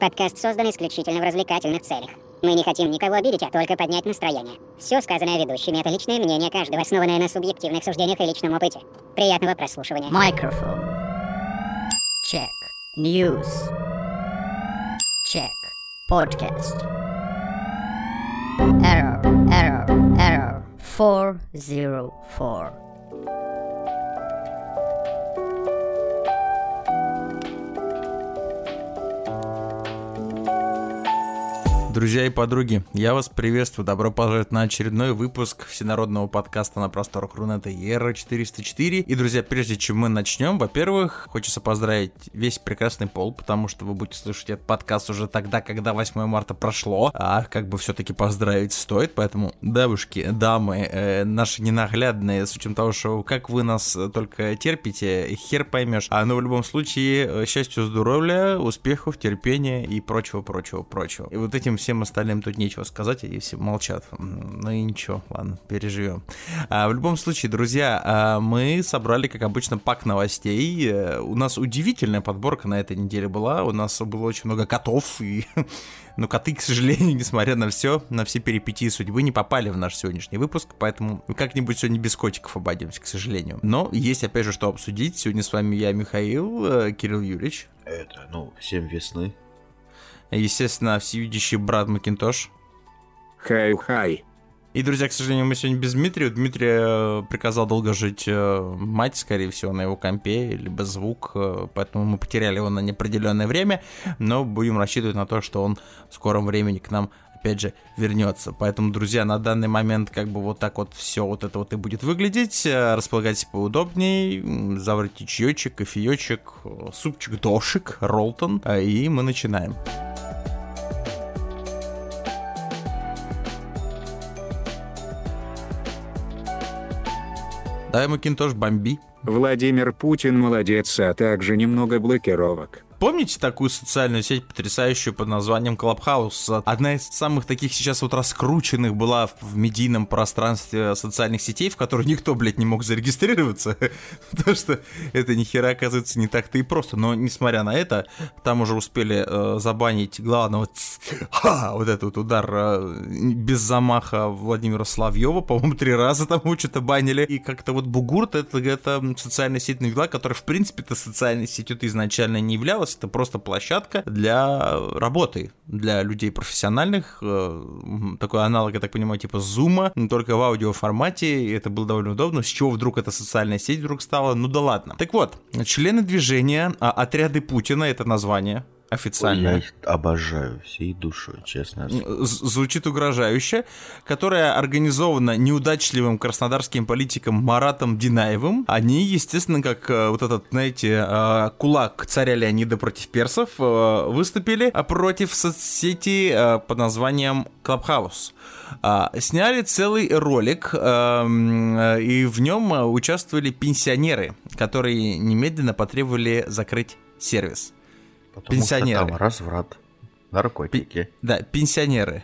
Подкаст создан исключительно в развлекательных целях. Мы не хотим никого обидеть, а только поднять настроение. Все сказанное ведущими — это личное мнение каждого, основанное на субъективных суждениях и личном опыте. Приятного прослушивания. Microphone. Check. News. Check. Podcast. Error, error, error. 404. Друзья и подруги, я вас приветствую. Добро пожаловать на очередной выпуск всенародного подкаста на просторах Рунета Ера 404. И, друзья, прежде чем мы начнем, во-первых, хочется поздравить весь прекрасный пол, потому что вы будете слушать этот подкаст уже тогда, когда 8 марта прошло. А как бы все-таки поздравить стоит, поэтому, девушки, дамы, э, наши ненаглядные, с учетом того, что как вы нас только терпите, хер поймешь. А ну в любом случае, э, счастью, здоровья, успехов, терпения и прочего, прочего, прочего. И вот этим всем остальным тут нечего сказать, и все молчат. Ну и ничего, ладно, переживем. А, в любом случае, друзья, а, мы собрали, как обычно, пак новостей. Э, у нас удивительная подборка на этой неделе была. У нас было очень много котов, и но коты, к сожалению, несмотря на все, на все перипетии судьбы, не попали в наш сегодняшний выпуск, поэтому как-нибудь сегодня без котиков обойдемся, к сожалению. Но есть, опять же, что обсудить. Сегодня с вами я, Михаил, э, Кирилл Юрьевич. Это, ну, всем весны. Естественно, всевидящий брат Макинтош. Хай-хай. И, друзья, к сожалению, мы сегодня без Дмитрия. Дмитрий э, приказал долго жить э, мать, скорее всего, на его компе, либо звук, э, поэтому мы потеряли его на неопределенное время, но будем рассчитывать на то, что он в скором времени к нам опять же, вернется. Поэтому, друзья, на данный момент как бы вот так вот все вот это вот и будет выглядеть. Располагайтесь поудобней, заварите чаечек, кофеечек, супчик, дошик, ролтон, и мы начинаем. Дай Макинтош бомби. Владимир Путин молодец, а также немного блокировок. Помните такую социальную сеть, потрясающую под названием Clubhouse? Одна из самых таких сейчас вот раскрученных была в медийном пространстве социальных сетей, в которой никто, блядь, не мог зарегистрироваться. Потому что это ни хера, оказывается, не так-то и просто. Но, несмотря на это, там уже успели э, забанить главного ха, вот этот удар э, без замаха Владимира Славьева. По-моему, три раза там что-то банили. И как-то вот Бугурт это, это социальная сеть навела, которая, в принципе-то, социальной сетью-то изначально не являлась это просто площадка для работы, для людей профессиональных, э, такой аналог, я так понимаю, типа зума, только в аудиоформате, и это было довольно удобно, с чего вдруг эта социальная сеть вдруг стала, ну да ладно. Так вот, члены движения а, «Отряды Путина» — это название, официально. Я их обожаю всей душой, честно. Звучит угрожающе, которая организована неудачливым краснодарским политиком Маратом Динаевым. Они, естественно, как э, вот этот, знаете, э, кулак царя Леонида против персов, э, выступили против соцсети под названием Clubhouse. Сняли целый ролик, и в нем участвовали пенсионеры, которые немедленно потребовали закрыть сервис. Потому пенсионеры. Что там разврат, наркотики. Пи- да, пенсионеры.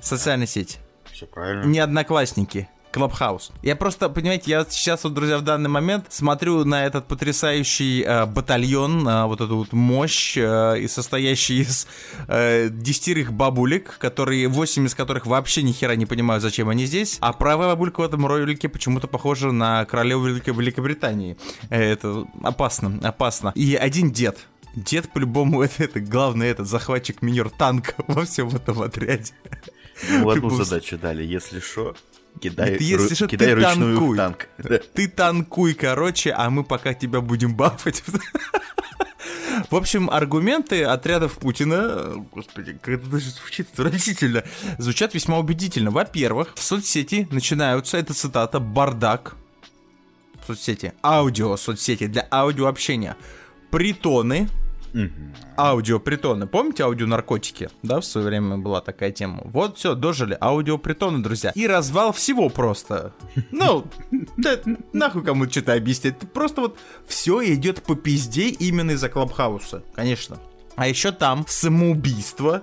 Социальная сеть. Все правильно. Не одноклассники. Клабхаус. Я просто, понимаете, я сейчас вот, друзья, в данный момент смотрю на этот потрясающий э, батальон, э, вот эту вот мощь, э, и состоящий из э, десятерых бабулек, которые, восемь из которых вообще ни хера не понимают, зачем они здесь, а правая бабулька в этом ролике почему-то похожа на королеву Великобритании. Э, это опасно, опасно. И один дед, Дед по-любому это, это главный этот захватчик минер танка во всем этом отряде. Ну, одну задачу дали, если что, кидай, если что, кидай ты ручную танкуй. в танк. Ты танкуй, короче, а мы пока тебя будем бафать. В общем, аргументы отрядов Путина, господи, как это даже звучит отвратительно, звучат весьма убедительно. Во-первых, в соцсети начинаются, это цитата, бардак, соцсети, аудио соцсети для аудиообщения, притоны, Аудиопритоны. Помните аудионаркотики? Да, в свое время была такая тема. Вот все, дожили. Аудиопритоны, друзья. И развал всего просто. Ну, да, нахуй кому что-то объяснять. Просто вот все идет по пизде именно из-за Клабхауса. Конечно. А еще там самоубийство.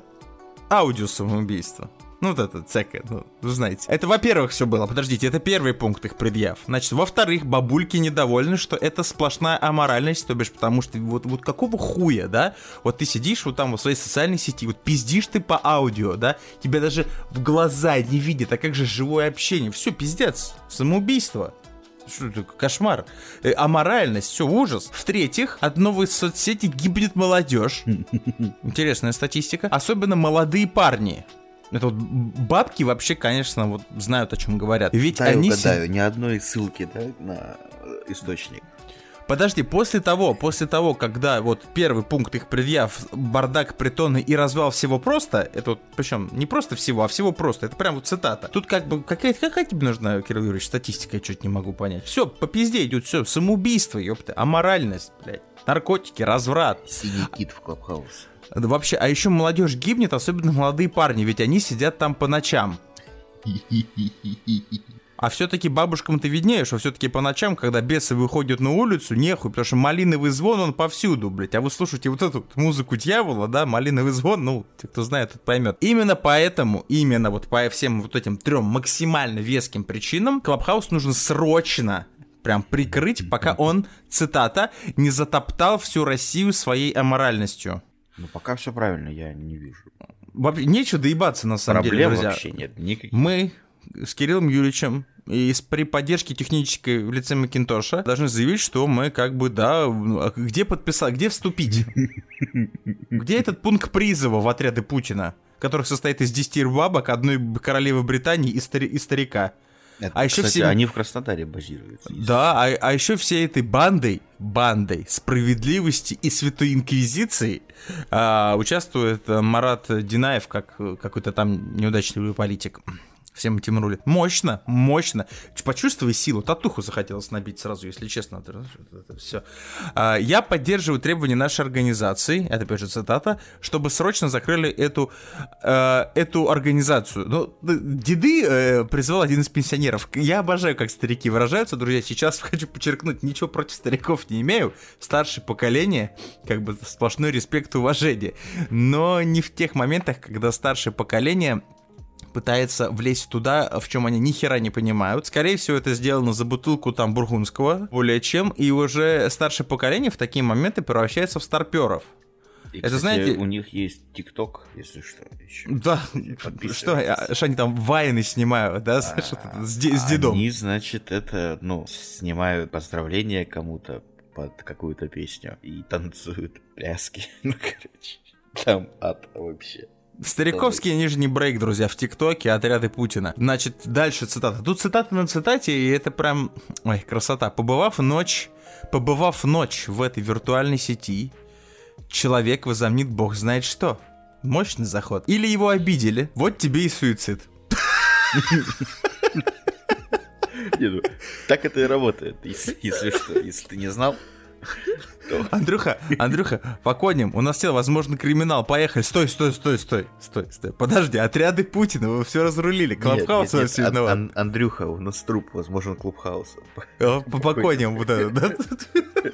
Аудио самоубийство. Ну, вот это, цека, ну, вы знаете. Это, во-первых, все было. Подождите, это первый пункт их предъяв. Значит, во-вторых, бабульки недовольны, что это сплошная аморальность, то бишь, потому что вот, вот какого хуя, да? Вот ты сидишь вот там вот в своей социальной сети, вот пиздишь ты по аудио, да? Тебя даже в глаза не видят, а как же живое общение? Все, пиздец, самоубийство. Что это, кошмар. Э, аморальность, все, ужас. В-третьих, от новой соцсети гибнет молодежь. Интересная статистика. Особенно молодые парни. Это вот бабки вообще, конечно, вот знают, о чем говорят. Ведь Дай они... угадаю, ни одной ссылки, да, на источник. Подожди, после того, после того, когда вот первый пункт их предъяв, бардак притоны и развал всего просто, это вот, причем не просто всего, а всего просто, это прям вот цитата. Тут как бы, какая, какая тебе нужна, Кирилл Юрьевич, статистика, я чуть не могу понять. Все, по пизде идет, все, самоубийство, ёпта, аморальность, блядь, наркотики, разврат. Синий кит в Клабхаус. Вообще, а еще молодежь гибнет, особенно молодые парни, ведь они сидят там по ночам. А все-таки бабушкам ты виднее, что все-таки по ночам, когда бесы выходят на улицу, нехуй, потому что малиновый звон, он повсюду, блядь. А вы слушаете вот эту музыку дьявола, да, малиновый звон, ну, те, кто знает, тот поймет. Именно поэтому, именно вот по всем вот этим трем максимально веским причинам, Клабхаус нужно срочно прям прикрыть, пока он, цитата, не затоптал всю Россию своей аморальностью. Ну, пока все правильно, я не вижу. Вообще, нечего доебаться, на самом Проблем деле, друзья. вообще нет никаких. Мы с Кириллом Юрьевичем и при поддержке технической в лице Макинтоша должны заявить, что мы как бы, да, а где подписать, где вступить? Где этот пункт призыва в отряды Путина, которых состоит из 10 бабок, одной королевы Британии и, стари- и старика? Это, а еще кстати, все- они в Краснодаре базируются. Да, а, а еще всей этой бандой, бандой справедливости и святой инквизиции а, участвует а, Марат Динаев, как э, какой-то там неудачливый политик. Всем этим рулит. Мощно, мощно. Почувствуй силу. Татуху захотелось набить сразу, если честно. Это, все. Я поддерживаю требования нашей организации, это опять же цитата, чтобы срочно закрыли эту, э, эту организацию. Ну, деды э, призвал один из пенсионеров. Я обожаю, как старики выражаются, друзья. Сейчас хочу подчеркнуть, ничего против стариков не имею. Старшее поколение, как бы сплошной респект и уважение. Но не в тех моментах, когда старшее поколение пытается влезть туда, в чем они ни хера не понимают. Скорее всего, это сделано за бутылку там бургундского, более чем, и уже старшее поколение в такие моменты превращается в старперов. И, Это кстати, знаете- у них есть ТикТок, если что, еще. Да, что, а, что они там вайны снимают, да, с, что-то с, с дедом. Они, значит, это, ну, снимают поздравления кому-то под какую-то песню и танцуют пляски. Ну, короче, там ад вообще. Стариковский нижний брейк, друзья, в ТикТоке отряды Путина. Значит, дальше цитата. Тут цитата на цитате, и это прям, ой, красота. Побывав ночь, побывав ночь в этой виртуальной сети, человек возомнит бог знает что. Мощный заход. Или его обидели. Вот тебе и суицид. Ну, так это и работает, если, что. Если ты не знал. Андрюха, Андрюха, по коням, у нас все, возможно, криминал. Поехали. Стой, стой, стой, стой, стой, стой. Подожди, отряды Путина, вы все разрулили. Клабхаус во Ан- виноват. Ан- Андрюха, у нас труп, возможен, клубхауса. А, По, по коням вот это, да?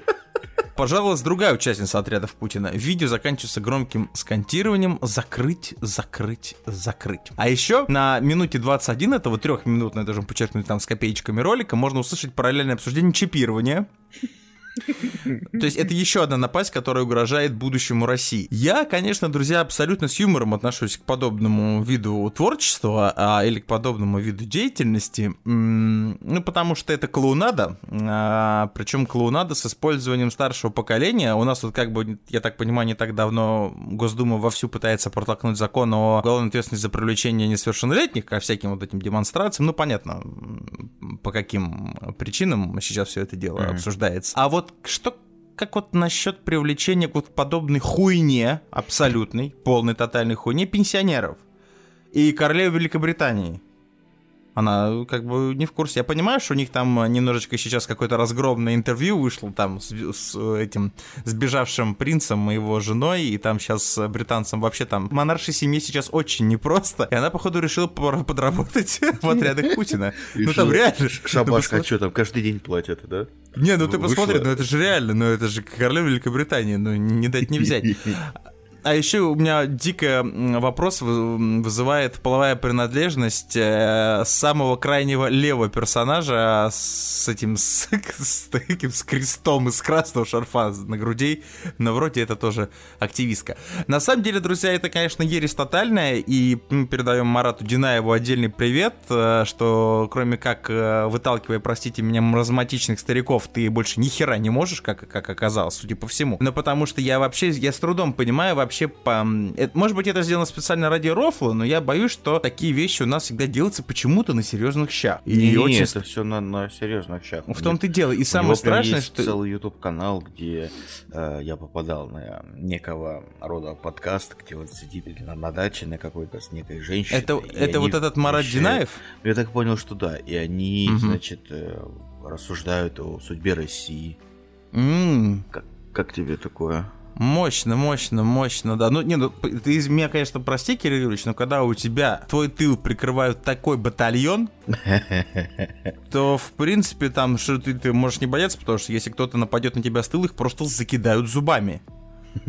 Пожаловалась другая участница отрядов Путина. Видео заканчивается громким скантированием «закрыть, закрыть, закрыть». А еще на минуте 21 этого трехминутного, должен подчеркнуть, там с копеечками ролика, можно услышать параллельное обсуждение чипирования. То есть это еще одна напасть, которая угрожает будущему России. Я, конечно, друзья, абсолютно с юмором отношусь к подобному виду творчества а, или к подобному виду деятельности. Ну, потому что это клоунада, а, причем клоунада с использованием старшего поколения. У нас вот как бы, я так понимаю, не так давно Госдума вовсю пытается протолкнуть закон о уголовной ответственности за привлечение несовершеннолетних ко всяким вот этим демонстрациям. Ну, понятно, по каким причинам сейчас все это дело Мгм. обсуждается. А вот что как вот насчет привлечения к вот подобной хуйне, абсолютной, полной тотальной хуйне пенсионеров и королевы Великобритании? Она как бы не в курсе. Я понимаю, что у них там немножечко сейчас какое-то разгромное интервью вышло там с, с этим сбежавшим принцем и его женой, и там сейчас британцам вообще там монаршей семье сейчас очень непросто, и она, походу, решила подработать в отрядах Путина. Ну там реально... Шабашка, ну, а что там, каждый день платят, да? Не, ну ты Вышло. посмотри, ну это же реально, ну это же королева Великобритании, ну не дать не взять. А еще у меня дико вопрос вы- вызывает половая принадлежность э, самого крайнего левого персонажа с этим с, с таким с крестом из красного шарфа на груди, но вроде это тоже активистка. На самом деле, друзья, это, конечно, ересь тотальная, и мы передаем Марату Динаеву отдельный привет, э, что кроме как э, выталкивая, простите меня, маразматичных стариков, ты больше ни хера не можешь, как, как оказалось, судя по всему. Но потому что я вообще, я с трудом понимаю вообще по... это- может быть, это сделано специально ради рофла, но я боюсь, что такие вещи у нас всегда делаются почему-то на серьезных щах. И Не, очень... это все на, на серьезных щах. В том-то и дело. И самое страшное, что... целый YouTube канал, где э, я попадал на некого рода подкаст, где он сидит или на, на даче на какой-то с некой женщиной. Это, это вот этот Марат Динаев? Я так понял, что да. И они, Мгм. значит, э, рассуждают о судьбе России. М, Как, как тебе такое? Мощно, мощно, мощно, да. Ну, не, ну, ты из меня, конечно, прости, Кирилл Юрьевич, но когда у тебя твой тыл прикрывают такой батальон, то, в принципе, там, что ты, ты можешь не бояться, потому что если кто-то нападет на тебя с тыла, их просто закидают зубами.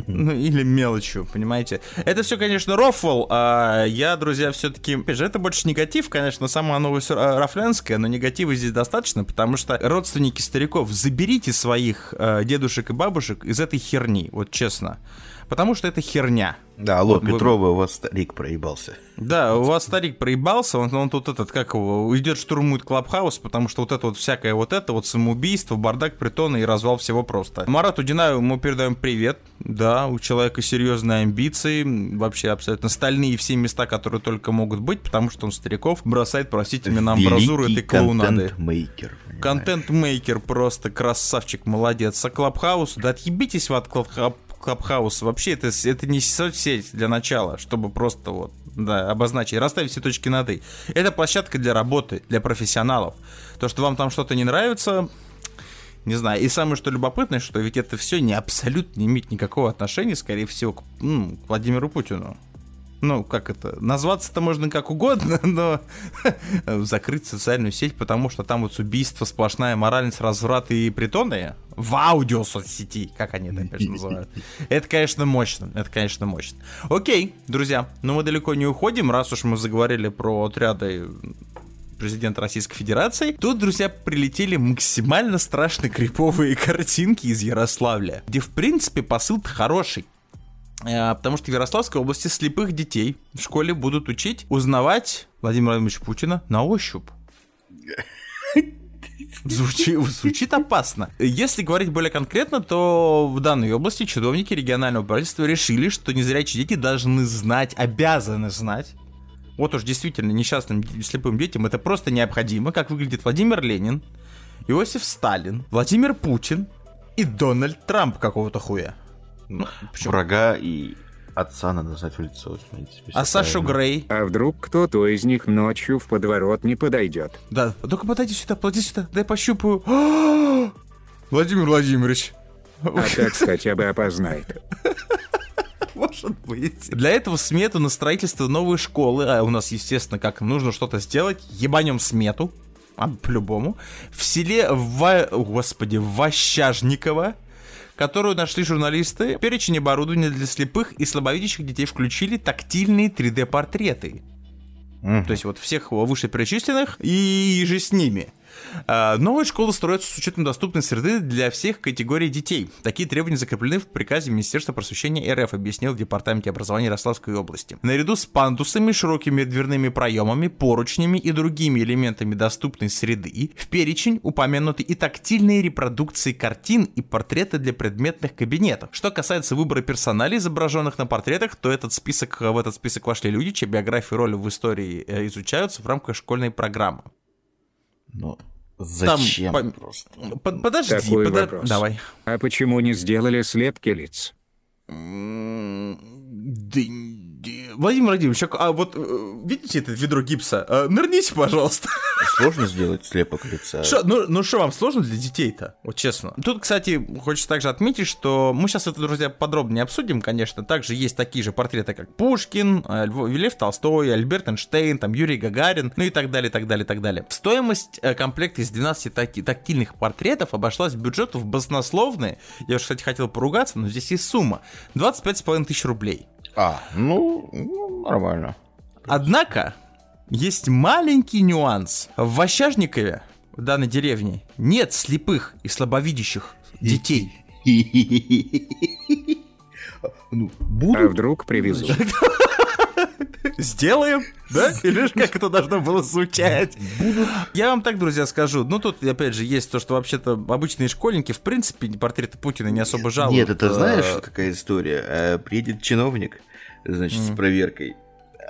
Ну, или мелочью, понимаете? Это все, конечно, рофл, а я, друзья, все-таки... Это больше негатив, конечно, оно всё, а, рафлянское, но негатива здесь достаточно, потому что родственники стариков, заберите своих э, дедушек и бабушек из этой херни, вот честно. Потому что это херня. Да, алло, Вот вы- Петрова, у вас старик проебался. Да, у вас старик проебался, он, он тут этот, как его, идет штурмует Clubhouse, потому что вот это вот всякое вот это, вот самоубийство, бардак, притоны и развал всего просто. Марату Динаеву мы передаем привет. Да, у человека серьезные амбиции, вообще абсолютно стальные все места, которые только могут быть, потому что он стариков бросает, простите меня, на амбразуру этой клоунады. контент-мейкер. Контент-мейкер просто красавчик, молодец. А Clubhouse, да отъебитесь вы от Clubhou- Клабхауса. Вообще, это, это не соцсеть для начала, чтобы просто вот, да, обозначить, расставить все точки над «и». Это площадка для работы, для профессионалов. То, что вам там что-то не нравится, не знаю. И самое что любопытное, что ведь это все не абсолютно не имеет никакого отношения, скорее всего, к, м, к Владимиру Путину. Ну, как это, назваться-то можно как угодно, но закрыть социальную сеть, потому что там вот убийство, сплошная моральность, разврат и притоны в аудио как они это, конечно, называют. Это, конечно, мощно, это, конечно, мощно. Окей, друзья, но мы далеко не уходим, раз уж мы заговорили про отряды президента Российской Федерации. Тут, друзья, прилетели максимально страшно криповые картинки из Ярославля, где, в принципе, посыл хороший. Э, Потому что в Ярославской области слепых детей в школе будут учить узнавать Владимира Владимировича Путина на ощупь. Звучит, звучит опасно. Если говорить более конкретно, то в данной области чиновники регионального правительства решили, что незрячие дети должны знать, обязаны знать. Вот уж действительно несчастным слепым детям это просто необходимо, как выглядит Владимир Ленин, Иосиф Сталин, Владимир Путин и Дональд Трамп какого-то хуя. Ну, почему? Врага и отца надо знать в лицо. принципе, А Сашу. Грей? А вдруг кто-то из них ночью в подворот не подойдет? Да, только подойди сюда, подойди сюда, дай пощупаю. Владимир Владимирович. А такс хотя бы опознает. Может быть. Для этого смету на строительство новой школы, а у нас, естественно, как нужно что-то сделать, ебанем смету, а, по-любому, в селе Ва... Господи, Ващажниково, которую нашли журналисты, в перечень оборудования для слепых и слабовидящих детей включили тактильные 3D-портреты. Мгм. То есть вот всех вышеперечисленных и же с ними. А, Новая школа строится с учетом доступной среды для всех категорий детей. Такие требования закреплены в приказе Министерства просвещения РФ, объяснил в Департаменте образования Ярославской области. Наряду с пандусами, широкими дверными проемами, поручнями и другими элементами доступной среды, в перечень упомянуты и тактильные репродукции картин и портреты для предметных кабинетов. Что касается выбора персоналей, изображенных на портретах, то этот список, в этот список вошли люди, чьи биографии и роли в истории э, изучаются в рамках школьной программы. Ну, зачем по- просто? Под- подожди, Такой подо- вопрос. давай. А почему не сделали слепки лиц? Да, Владимир Владимирович, а а вот э, видите это ведро гипса? А, Нырните, пожалуйста. Сложно сделать слепок лица. Шо- ну, ну что вам сложно для детей-то? Вот честно. Тут, кстати, хочется также отметить, что мы сейчас это, друзья, подробнее обсудим, конечно. Также есть такие же портреты, как Пушкин, э, Лев Толстой, Альберт Эйнштейн, там, Юрий Гагарин, ну и так далее, так далее, так далее. Стоимость э, комплекта из 12 таки- тактильных портретов обошлась бюджету в баснословные, я уж, кстати, хотел поругаться, но здесь есть сумма, 25,5 тысяч рублей. А, ну, ну, нормально. Однако, есть маленький нюанс. В Ващажникове, в данной деревне, нет слепых и слабовидящих детей. Ну, А будут. вдруг привезут? Сделаем, да? Или как это должно было звучать? Я вам так, друзья, скажу. Ну, тут, опять же, есть то, что вообще-то обычные школьники, в принципе, портреты Путина не особо жалуют. Нет, это знаешь, Э, какая история? Э, Приедет чиновник, значит, с проверкой.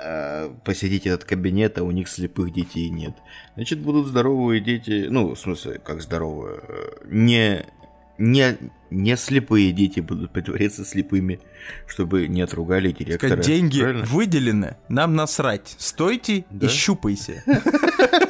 а, Посетить этот кабинет, а у них слепых детей нет. Значит, будут здоровые дети. Ну, в смысле, как здоровые. э, Не, не, не слепые дети будут притворяться слепыми, чтобы не отругали директора. сказать, деньги Правильно? выделены, нам насрать. Стойте Да. и щупайте.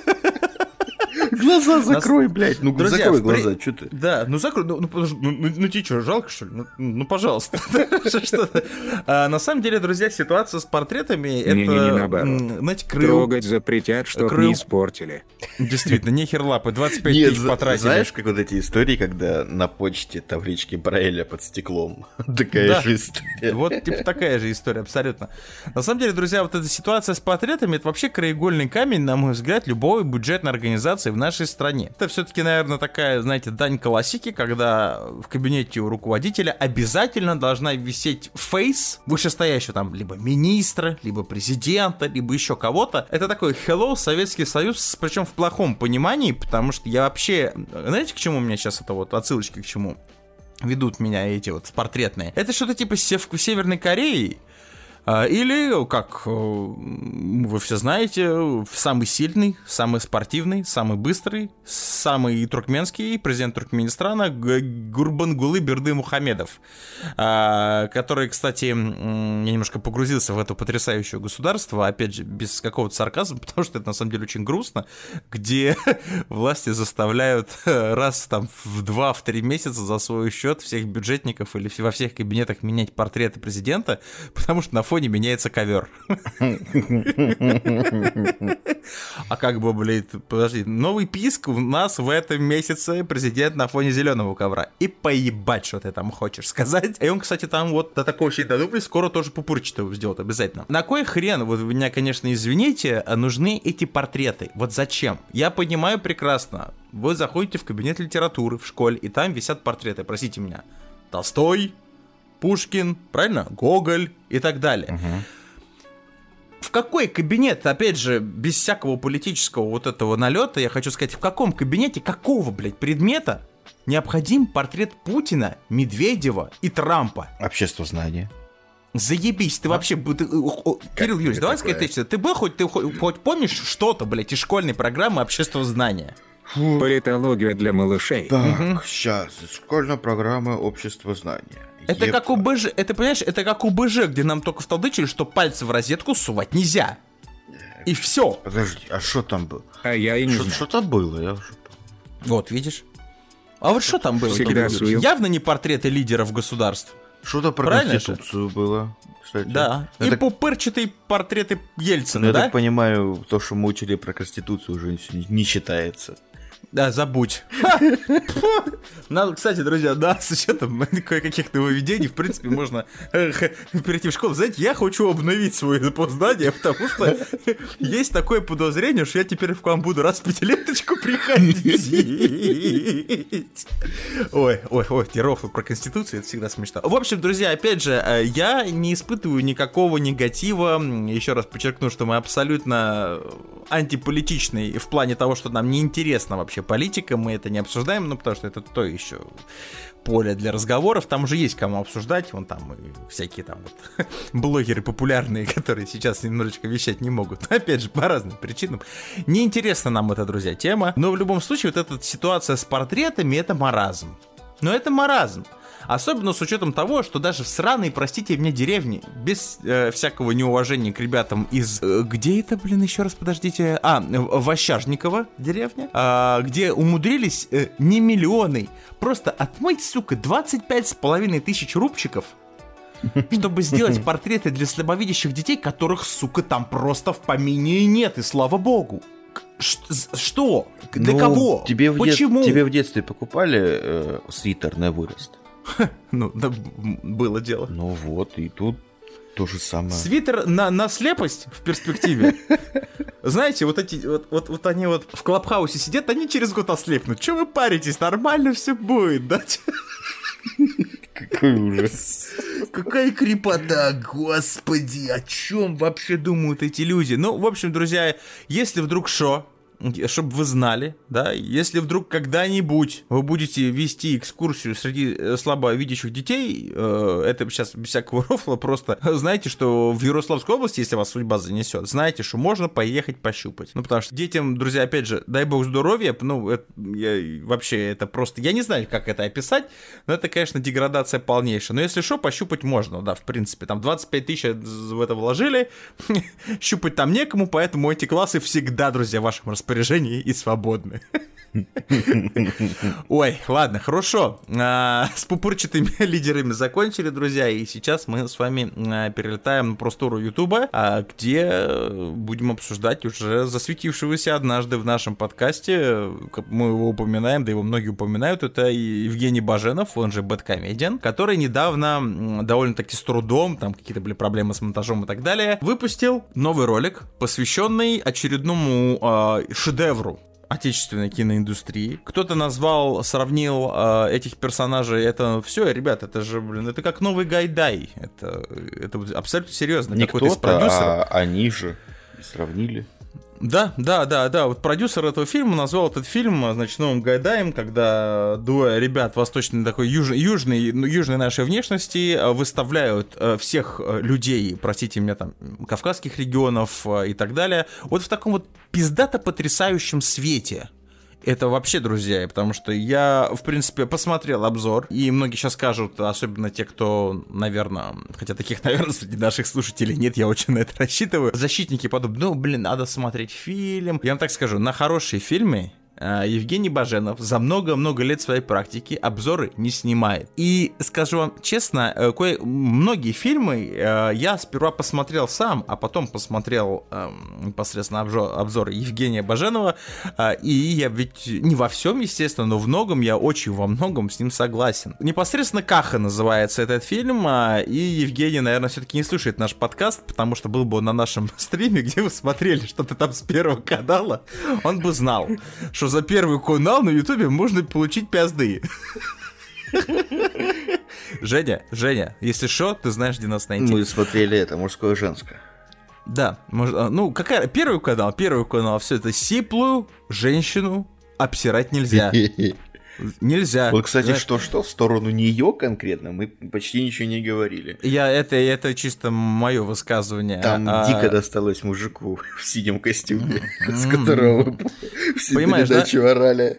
Глаза закрой, блядь. Ну, Друзья, закрой глаза, что ты? Да, ну закрой, ну, ну, ну, ну, ну тебе что, жалко что ли? Ну, ну, пожалуйста. А, На самом деле, друзья, ситуация с портретами, это, знаете, крыл, Трогать запретят, чтоб Крыл. не испортили. действительно, нехер лапы, 25 Нет, тысяч потратили. знаешь, как вот эти истории, когда на почте таблички Брайля под стеклом? Такая Да. же история. Вот, типа, такая же история, абсолютно. На самом деле, друзья, вот эта ситуация с портретами, это вообще краеугольный камень, на мой взгляд, любой бюджетной организации в нашей стране. Это все-таки, наверное, такая, знаете, дань классики, когда в кабинете у руководителя обязательно должна висеть фейс вышестоящего там либо министра, либо президента, либо еще кого-то. Это такой hello Советский Союз, причем в плохом понимании, потому что я вообще... Знаете, к чему у меня сейчас это вот отсылочки к чему? ведут меня эти вот портретные. Это что-то типа Сев- Северной Кореи. А, Или, как э, вы все знаете, самый сильный, самый спортивный, самый быстрый, самый туркменский президент Туркменистана Гурбангулы Берды Мухамедов, а, который, кстати, я немножко погрузился в это потрясающее государство, опять же, без какого-то сарказма, потому что это на самом деле очень грустно, где власти заставляют э, раз там в два, в три месяца за свой счет всех бюджетников или во всех кабинетах менять портреты президента, потому что на фоне меняется ковер. А как бы, блин, подожди, новый писк у нас в этом месяце президент на фоне зеленого ковра. И поебать, что ты там хочешь сказать. И он, кстати, там вот до такого очень додумались, скоро тоже пупырчатого сделают обязательно. На кой хрен, вот вы меня, конечно, извините, нужны эти портреты? Вот зачем? Я понимаю прекрасно. Вы заходите в кабинет литературы в школе, и там висят портреты, простите меня. Толстой, Пушкин, правильно? Гоголь и так далее. В какой кабинет, опять же, без всякого политического вот этого налета, я хочу сказать, в каком кабинете какого, блядь, предмета необходим портрет Путина, Медведева и Трампа? Общество знания. Заебись, ты вообще... б- ты, о, о, Кирилл Юрьевич, давай сказать, ты, ты был хоть, ты хоть, помнишь что-то, блядь, из школьной программы общества знания? Политология для малышей. Так, сейчас. Школьная программа общества знания. Это Еп- как у БЖ, это, понимаешь, это как у БЖ, где нам только втолдычили, что пальцы в розетку сувать нельзя. И все. Подожди, а что там было? А я и не знаю. Что там было? Я уже... Вот, видишь? А вот что там было? Всегда Кирилл. Явно не портреты лидеров государств. Что-то про Правильно же? Конституцию было, кстати. Да. Я И так- пупырчатые портреты ну, Ельцина, я да? так понимаю, то, что мы учили про Конституцию, уже не, не считается. Да, забудь. Надо, кстати, друзья, да, с учетом кое-каких нововведений, в принципе, можно перейти в школу. Знаете, я хочу обновить свое познание, потому что есть такое подозрение, что я теперь к вам буду раз в пятилеточку приходить. Ой, ой, ой, те про Конституцию, это всегда смешно. В общем, друзья, опять же, э, я не испытываю никакого негатива. Еще раз подчеркну, что мы абсолютно антиполитичный в плане того, что нам не интересна вообще политика, мы это не обсуждаем, ну, потому что это то еще поле для разговоров, там уже есть кому обсуждать, вон там и всякие там вот блогеры популярные, которые сейчас немножечко вещать не могут, опять же, по разным причинам. Неинтересна нам эта, друзья, тема, но в любом случае вот эта ситуация с портретами, это маразм. Но это маразм. Особенно с учетом того, что даже в сраной, простите меня, деревне, без э, всякого неуважения к ребятам из... э, где это, блин, еще раз, подождите? А, в- Ващажникова деревня, а, где умудрились э, не миллионы, просто отмыть, сука, 25 с половиной тысяч рубчиков, чтобы сделать портреты для слабовидящих детей, которых, сука, там просто в помине и нет, и слава богу. Что? Для Ну, кого? Тебе в, дет- Почему? тебе в детстве покупали э, свитер на вырост? Ну, да, было дело. Ну вот, и тут то же самое. Свитер на, на слепость в перспективе. Знаете, вот эти, вот, вот, вот они вот в клабхаусе сидят, они через год ослепнут. Че вы паритесь? Нормально все будет, да? Какой ужас. Какая крепота, господи, о чем вообще думают эти люди? Ну, в общем, друзья, если вдруг шо, чтобы вы знали, да, если вдруг когда-нибудь вы будете вести экскурсию среди э, слабовидящих детей, э, это сейчас без всякого рофла, просто знаете, что в Ярославской области, если вас судьба занесет, знаете, что можно поехать пощупать. Ну, потому что детям, друзья, опять же, дай бог здоровья, ну, это, я- вообще, это просто, я не знаю, как это описать, но это, конечно, деградация полнейшая. Но если что, пощупать можно, да, в принципе. Там 25 тысяч в это вложили, щупать там некому, поэтому эти классы всегда, друзья, в вашем распоряжении и свободны. Ой, ладно, хорошо. А, с пупырчатыми лидерами закончили, друзья, и сейчас мы с вами а, перелетаем на простору Ютуба, а, где э, будем обсуждать уже засветившегося однажды в нашем подкасте. Мы его упоминаем, да его многие упоминают. Это Евгений Баженов, он же Бэткомедиан, который недавно, довольно-таки с трудом, там какие-то были проблемы с монтажом и так далее, выпустил новый ролик, посвященный очередному шедевру отечественной киноиндустрии. Кто-то назвал, сравнил э, этих персонажей. Это все, ребят, это же, блин, это как новый Гайдай. Это, это абсолютно серьезно. Не кто-то, а они же сравнили. Да, да, да, да. Вот продюсер этого фильма назвал этот фильм, а, значит, новым Гайдаем, когда двое ребят восточной такой юж, южной, ну, южной нашей внешности а, выставляют а, всех людей, простите меня, там, кавказских регионов и так далее, вот в таком вот пиздато потрясающем свете. Это вообще, друзья, потому что я, в принципе, посмотрел обзор, и многие сейчас скажут, особенно те, кто, наверное, хотя таких, наверное, среди наших слушателей нет, я очень на это рассчитываю, защитники подумают, ну, блин, надо смотреть фильм. Я вам так скажу, на хорошие фильмы Евгений Баженов за много-много лет своей практики обзоры не снимает. И скажу вам честно, э, кое многие фильмы э, я сперва посмотрел сам, а потом посмотрел э, непосредственно обжо- обзор Евгения Баженова, И я ведь не во всем, естественно, но в многом я очень во многом с ним согласен. Непосредственно Каха называется этот фильм, а, и Евгений, наверное, все-таки не слушает наш подкаст, потому что был бы он на нашем стриме, где вы смотрели что-то там с первого канала, он бы знал, что за первый канал на ютубе можно получить пизды. Женя, Женя, если что, ты знаешь, где нас найти. Мы смотрели это, мужское и женское. Да, может, а, ну какая первый канал, первый канал, все это сиплую женщину обсирать нельзя, нельзя. Вот, кстати, что-что, в сторону нее конкретно мы почти ничего не говорили. Я это это чисто мое высказывание. Там А, дико досталось мужику в синем костюме, с которого да? передачу орали.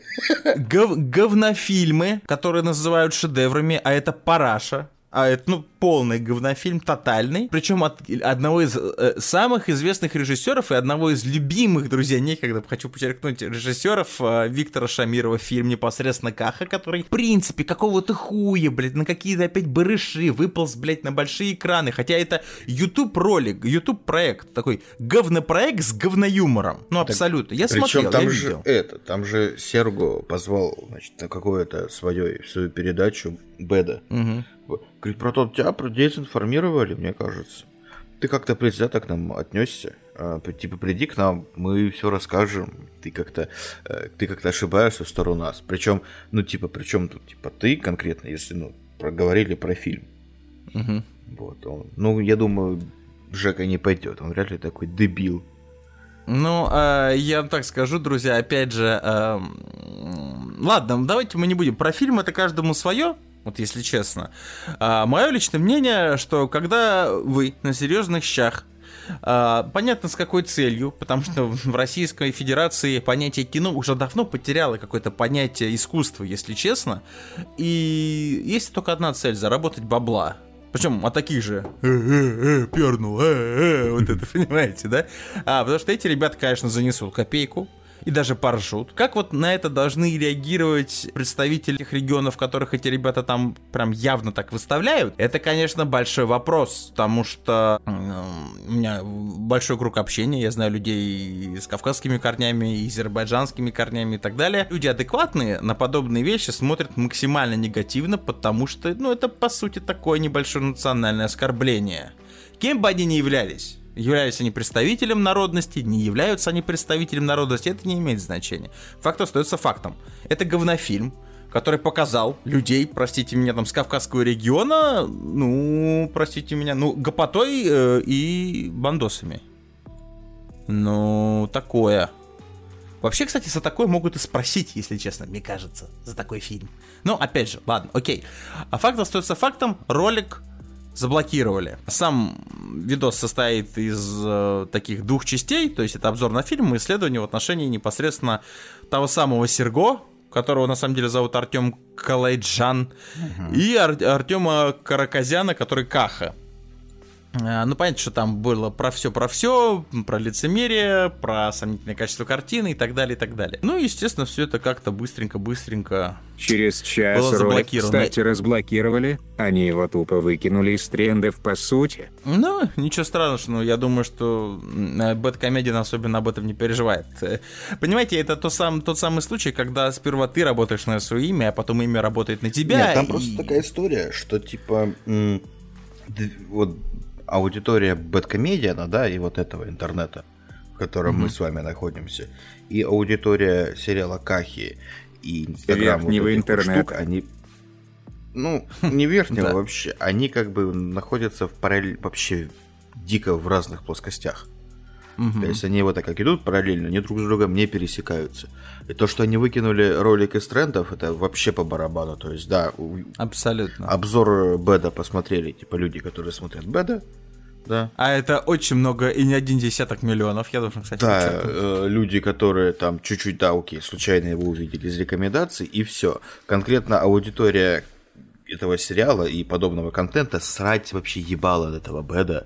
гов- говнофильмы, которые называют шедеврами, а это параша. А это, ну, полный говнофильм, тотальный. Причем от одного из э, самых известных режиссеров и одного из любимых, друзья, некогда хочу подчеркнуть, режиссеров э, Виктора Шамирова фильм непосредственно Каха, который, в принципе, какого-то хуя, блядь, на какие-то опять барыши выполз, блядь, на большие экраны. Хотя это YouTube ролик, YouTube проект, такой говнопроект с говноюмором. Ну, абсолютно. Я смотрел, там я же видел. это, там же Серго позвал, значит, на какую-то свою, свою передачу Беда. Мгм. Говорит, про тот тебя про дезинформировали, мне кажется. Ты как-то предвзято к нам отнесся. А, типа, приди к нам, мы все расскажем. Ты как-то э, ты как-то ошибаешься в сторону нас. Причем, ну, типа, причем тут, типа, ты конкретно, если, ну, проговорили про фильм. Мгм. Вот, он, ну, я думаю, Жека не пойдет. Он вряд ли такой дебил. Ну, э, я вам так скажу, друзья, опять же, эм, ладно, давайте мы не будем. Про фильм это каждому свое, вот если честно. мое личное мнение, что когда вы на серьезных щах А, понятно, с какой целью, потому что в Российской Федерации понятие кино уже давно потеряло какое-то понятие искусства, если честно. И есть только одна цель — заработать бабла. Причем от таких же пернул, вот это, понимаете, да? А, потому что эти ребята, конечно, занесут копейку, и даже поржут. Как вот на это должны реагировать представители тех регионов, которых эти ребята там прям явно так выставляют? Это, конечно, большой вопрос, потому что у меня большой круг общения, я знаю людей с кавказскими корнями, и азербайджанскими корнями и так далее. Люди адекватные на подобные вещи смотрят максимально негативно, потому что, ну, это, по сути, такое небольшое национальное оскорбление. Кем бы они ни являлись, являются они представителем народности, не являются они представителем народности, это не имеет значения. Факт остается фактом. Это говнофильм, который показал людей, простите меня, там, с Кавказского региона, ну, простите меня, ну, гопотой э, и бандосами. Ну, такое. Вообще, кстати, за такое могут и спросить, если честно, мне кажется, за такой фильм. Ну, опять же, ладно, окей. А факт остается фактом, ролик заблокировали. Сам видос состоит из э, таких двух частей, то есть это обзор на фильм и исследование в отношении непосредственно того самого Серго, которого на самом деле зовут Артем Калайджан, угу. и Ар- Артема Караказяна, который Каха. Э, ну, понятно, что там было про все, про все, про лицемерие, про сомнительное качество картины и так далее, и так далее. Ну, естественно, все это как-то быстренько-быстренько Через час было ролик, кстати, разблокировали, они его тупо выкинули из трендов по сути. Ну, ничего страшного, но я думаю, что Бэткомедиан особенно об этом не переживает. Э, Понимаете, это то сам, тот самый случай, когда сперва ты работаешь на свое имя, а потом имя работает на тебя. Нет, там и- просто такая история, что типа вот аудитория Бэткомедиана, да, и вот этого интернета, в котором мы с вами находимся, и аудитория сериала Кахи и Инстаграм вот Верхнего этих вот интернета. штук, они ну, не верхнего Да. вообще, они как бы находятся в параллель вообще дико в разных плоскостях. Мгм. То есть они вот так как идут параллельно, они друг с другом не пересекаются. И то, что они выкинули ролик из трендов, это вообще по барабану. То есть, да, Абсолютно. обзор Беда посмотрели, типа люди, которые смотрят Беда, да. А это очень много, и не один десяток миллионов, я должен, кстати, Да, э, люди, которые там чуть-чуть, да, окей, случайно его увидели из рекомендаций, и все. Конкретно аудитория этого сериала и подобного контента срать вообще ебало от этого Беда.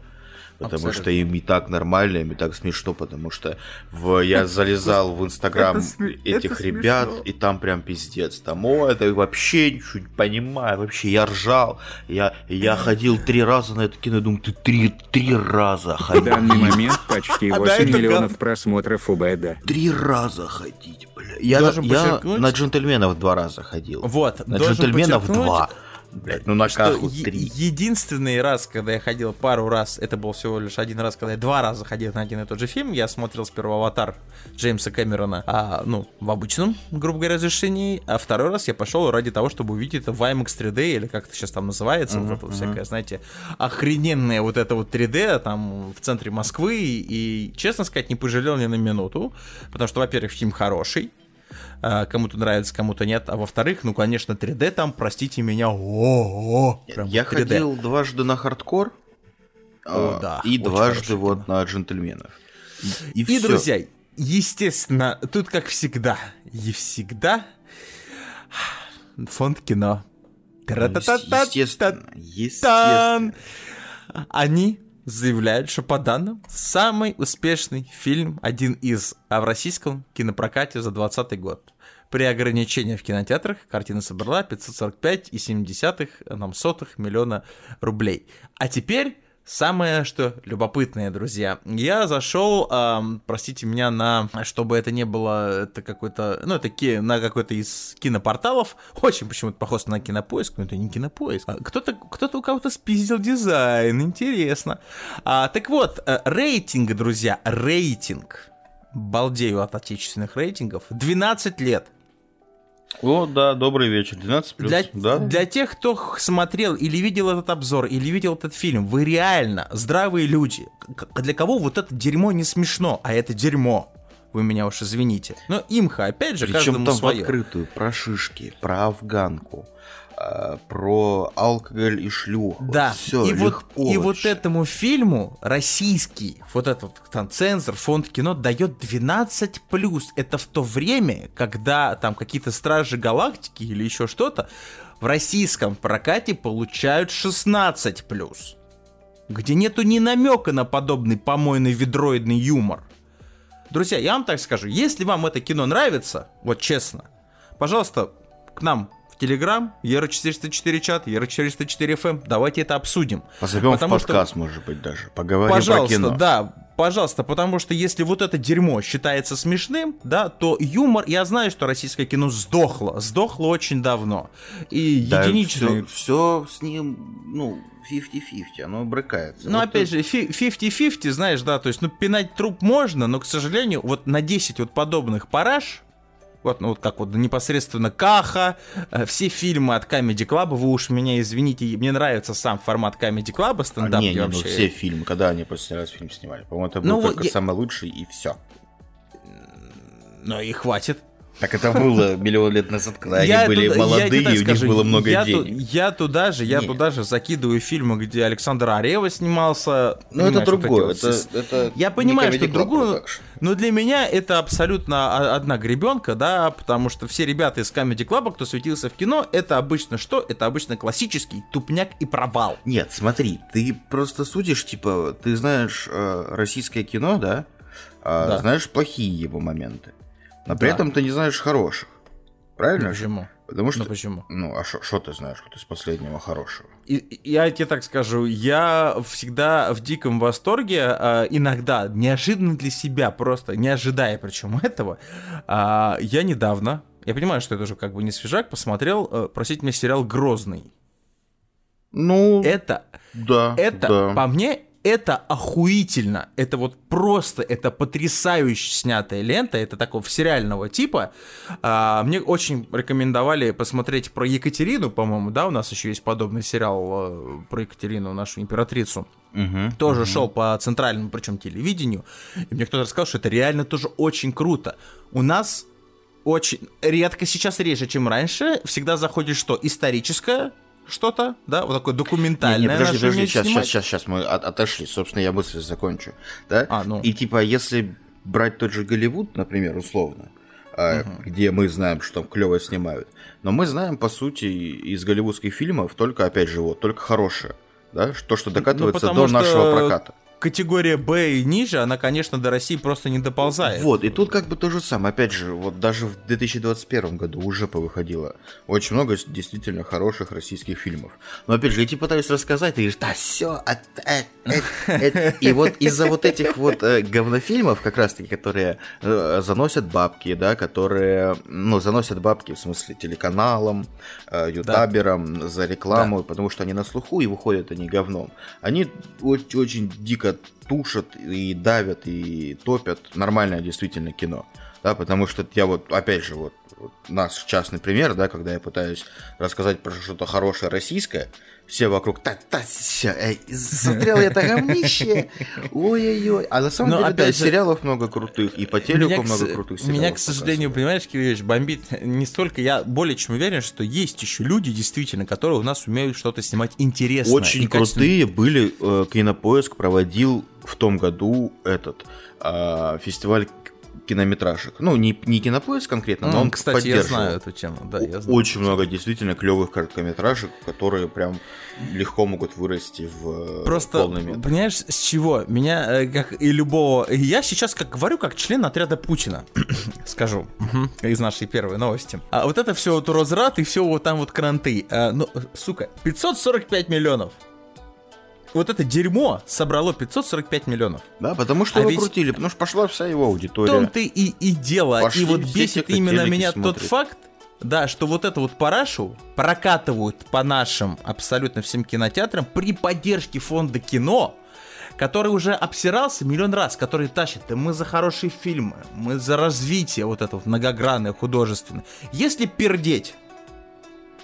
Потому Абсолютно. что им и так нормально, им и так смешно, потому что в, я залезал в инстаграм этих ребят, смешно. и там прям пиздец. Там, о, это вообще ничего не понимаю, вообще я ржал. Я, я ходил три раза на это кино, думаю, ты три, три раза В ходил. данный момент почти А 8 да, это миллионов просмотров у Бэда. Три раза ходить, бля. Я, я на джентльменов два раза ходил. Вот, На джентльменов два. Блять, ну на что каху три. единственный раз, когда я ходил пару раз, это был всего лишь один раз, когда я два раза ходил на один и тот же фильм, я смотрел сперва «Аватар» Джеймса Кэмерона, а, ну, в обычном, грубо говоря, разрешении, а второй раз я пошел ради того, чтобы увидеть это в IMAX 3D, или как это сейчас там называется, вот это вот всякое, знаете, охрененное вот это вот 3D, там, в центре Москвы, и, честно сказать, не пожалел ни на минуту, потому что, во-первых, фильм хороший, кому-то нравится, кому-то нет. А во-вторых, ну, конечно, 3D там, простите меня, о прям Я 3D. ходил дважды на хардкор. О, а, да, И дважды вот на джентльменов. И, И, всё. друзья, естественно, тут как всегда, и всегда фонд кино. Ну. Естественно, естественно. Они заявляют, что по данным самый успешный фильм, один из, а в российском кинопрокате за 2020 год. При ограничении в кинотеатрах картина собрала 545,7 нам сотых миллиона рублей. А теперь самое, что любопытное, друзья. Я зашел, ам, простите меня, на, чтобы это не было, это какой-то, ну, это ки- на какой-то из кинопорталов, очень почему-то похож на кинопоиск, но это не кинопоиск. А Кто-то, кто-то у кого-то спиздил дизайн, интересно. А, так вот, э, рейтинг, друзья, рейтинг. Балдею от отечественных рейтингов. 12 лет. О, да, добрый вечер. 12 плюс. Для, да? для тех, кто смотрел или видел этот обзор, или видел этот фильм, вы реально здравые люди. Для кого вот это дерьмо не смешно, а это дерьмо. вы меня уж извините. Но имха, опять же, Причем каждому там свое. в открытую про шишки, про афганку, про алкоголь и шлюх. Да, все и, вот, и вот этому фильму российский, вот этот там цензор, фонд кино дает 12 плюс. Это в то время, когда там какие-то стражи галактики или еще что-то в российском прокате получают 16 плюс. Где нету ни намека на подобный помойный ведроидный юмор. Друзья, я вам так скажу, если вам это кино нравится, вот честно, пожалуйста, к нам в Телеграм, Ера404 чат, Ера404 FM, давайте это обсудим. Позовем Потому в что- подкаст, может быть, даже. Поговорим про Пожалуйста, кино. да, пожалуйста, потому что если вот это дерьмо считается смешным, да, то юмор, я знаю, что российское кино сдохло, сдохло очень давно. И Да, единичные... все, с ним, ну, 50-50, оно брыкается. Ну, Вот опять же, фи- 50-50, знаешь, да, то есть, ну, пинать труп можно, но, к сожалению, вот на 10 вот подобных параж, вот, ну, вот как вот непосредственно Каха, э, все фильмы от Comedy Club, вы уж меня извините, мне нравится сам формат Comedy Club, А, стендап не, я не, ну вообще... все фильмы, когда они последний раз фильм снимали? По-моему, это был Ну, только я- самый лучший и все. Ну и хватит. Так это было миллион лет назад, когда Я они были туда- молодые, и у них скажу, было много я ту- денег. я туда же, я Не. туда же закидываю фильмы, где Александр Арева снимался. Ну, это другое. вот Это, это Я понимаю, что Production. но для меня это абсолютно одна гребенка, да, потому что все ребята из Comedy Club, кто светился в кино, это обычно что? Это обычно классический тупняк и провал. Нет, смотри, ты просто судишь, типа, ты знаешь э, российское кино, да? А Да. Знаешь плохие его моменты. Но при Да. этом ты не знаешь хороших. Правильно? Ну, почему? Потому что... Ну почему? Ну, а что ты знаешь вот из последнего хорошего? И- я тебе так скажу, я всегда в диком восторге, а, иногда, неожиданно для себя, просто не ожидая причем этого, а, я недавно, я понимаю, что это уже как бы не свежак, посмотрел, э, простите меня, сериал «Грозный». Ну, Это, да, это, да. по мне, это охуительно. Это вот просто, это потрясающе снятая лента. Это такого сериального типа. А, мне очень рекомендовали посмотреть про Екатерину, по-моему, да, у нас еще есть подобный сериал э, про Екатерину, нашу императрицу. Мгм. Тоже шел по центральному, причем телевидению. И мне кто-то рассказал, что это реально тоже очень круто. У нас очень редко сейчас реже, чем раньше. Всегда заходит что? Историческое что-то, да, вот такое документальное. не, подожди, наше подожди, умеет сейчас, снимать. сейчас, сейчас, сейчас мы от- отошли. Собственно, я мысль закончу. Да? А, ну. И типа, если брать тот же Голливуд, например, условно, а, где мы знаем, что там клево снимают, но мы знаем, по сути, из голливудских фильмов только, опять же, вот, только хорошее. Да? То, что докатывается Ну, до что нашего проката. Категория Б и ниже, она, конечно, до России просто не доползает. Вот, и тут как бы то же самое. Опять же, вот даже в 2021 году уже повыходило очень много действительно хороших российских фильмов. Но опять же, я тебе пытаюсь рассказать, ты говоришь, да все, и вот из-за вот этих вот э, говнофильмов, как раз-таки, которые э, заносят бабки, да, которые, ну, заносят бабки, в смысле, телеканалам, э, ютаберам за рекламу, потому что они на слуху и выходят они говном. Они очень, очень тушат и давят и топят нормальное действительно кино. Да, потому что я вот, опять же, вот, вот наш частный пример, да, когда я пытаюсь рассказать про что-то хорошее российское, все вокруг, та та все, эй, смотрел я это говнище, ой-ой-ой. А на самом Но деле, да, опять же, сериалов много крутых, и по телеку Меня, много крутых сериалов. меня, к сожалению, понимаешь, Кириллович, бомбит не столько, я более чем уверен, что есть еще люди, действительно, которые у нас умеют что-то снимать интересное. Очень крутые были. э, Кинопоиск проводил в том году этот а, фестиваль кинометражек. Ну, не, не кинопоиск конкретно, но М, он Кстати, я знаю эту тему, да, я знаю. Очень много действительно клевых короткометражек, которые прям легко могут вырасти в э, Просто, полный метр. понимаешь, с чего? Меня, э, как и любого... Я сейчас как говорю, как член отряда Путина. Скажу. Из нашей первой новости. А вот это все вот Росрат и все вот там вот кранты. А, ну, сука, 545 миллионов. Вот это дерьмо собрало 545 миллионов. Да, потому что А его ведь- крутили, потому что пошла вся его В аудитория. том-то и, и дело. Пошли и вот бесит те, именно меня тот смотрит. факт, да, что вот эту вот парашу прокатывают по нашим абсолютно всем кинотеатрам при поддержке фонда кино, который уже обсирался миллион раз, который тащит, да мы за хорошие фильмы, мы за развитие вот это вот многогранное, художественное. Если пердеть,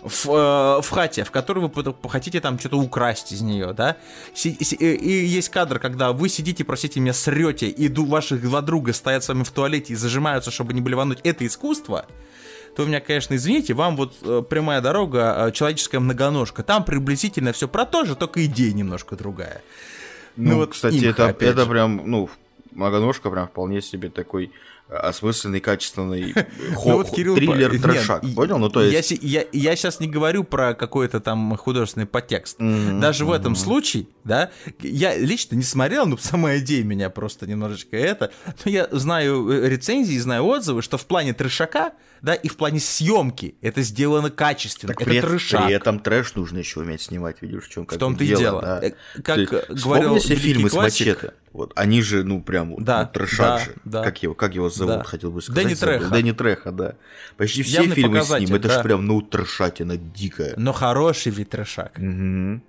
в, э, в хате, в которой вы хотите там что-то украсть из нее, да? Си- и, и есть кадр, когда вы сидите, простите меня, срете, и ду- ваши два друга стоят с вами в туалете и зажимаются, чтобы не блевануть. Это искусство то у меня, конечно, извините, вам вот э, прямая дорога, э, человеческая многоножка, там приблизительно все про то же, только идея немножко другая. Ну, вот кстати, имха, это, это же. прям, ну, многоножка прям вполне себе такой э, осмысленный, качественный Ну хо- вот, Кирилл, триллер, нет, понял? Ну, то я, есть... си- я, я сейчас не говорю про какой-то там художественный подтекст. Мгм, Даже в этом случае, да, я лично не смотрел, но сама идея меня просто немножечко это. Но я знаю э, рецензии, знаю отзывы, что в плане трешака, да, и в плане съемки это сделано качественно. Так это при, трешак. при этом трэш нужно еще уметь снимать, видишь, в чем в том-то и дело. да. Э, Как э, говорил великий фильмы с классик, мачете. Вот, они же, ну, прям, Да, ну, трешак да, же. да. Как его, как его зовут, Да. хотел бы сказать. Дэнни. Треха. Дэнни Треха, да. Почти все Явный фильмы с ним, это да. же прям, ну, трешатина дикая. Но хороший ведь трешак. Мгм.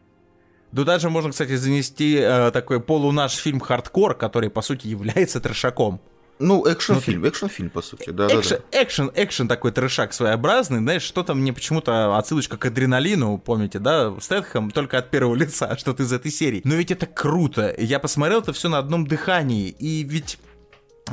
Да даже можно, кстати, занести э, такой полунаш фильм «Хардкор», который, по сути, является трешаком. Ну, экшн-фильм, экшн-фильм, по сути, да, да, экшен, экшен, экшен такой трешак своеобразный, знаешь, что-то мне почему-то отсылочка к адреналину, помните, да, Стэтхэм только от первого лица, что-то из этой серии. Но ведь это круто. Я посмотрел это все на одном дыхании, и ведь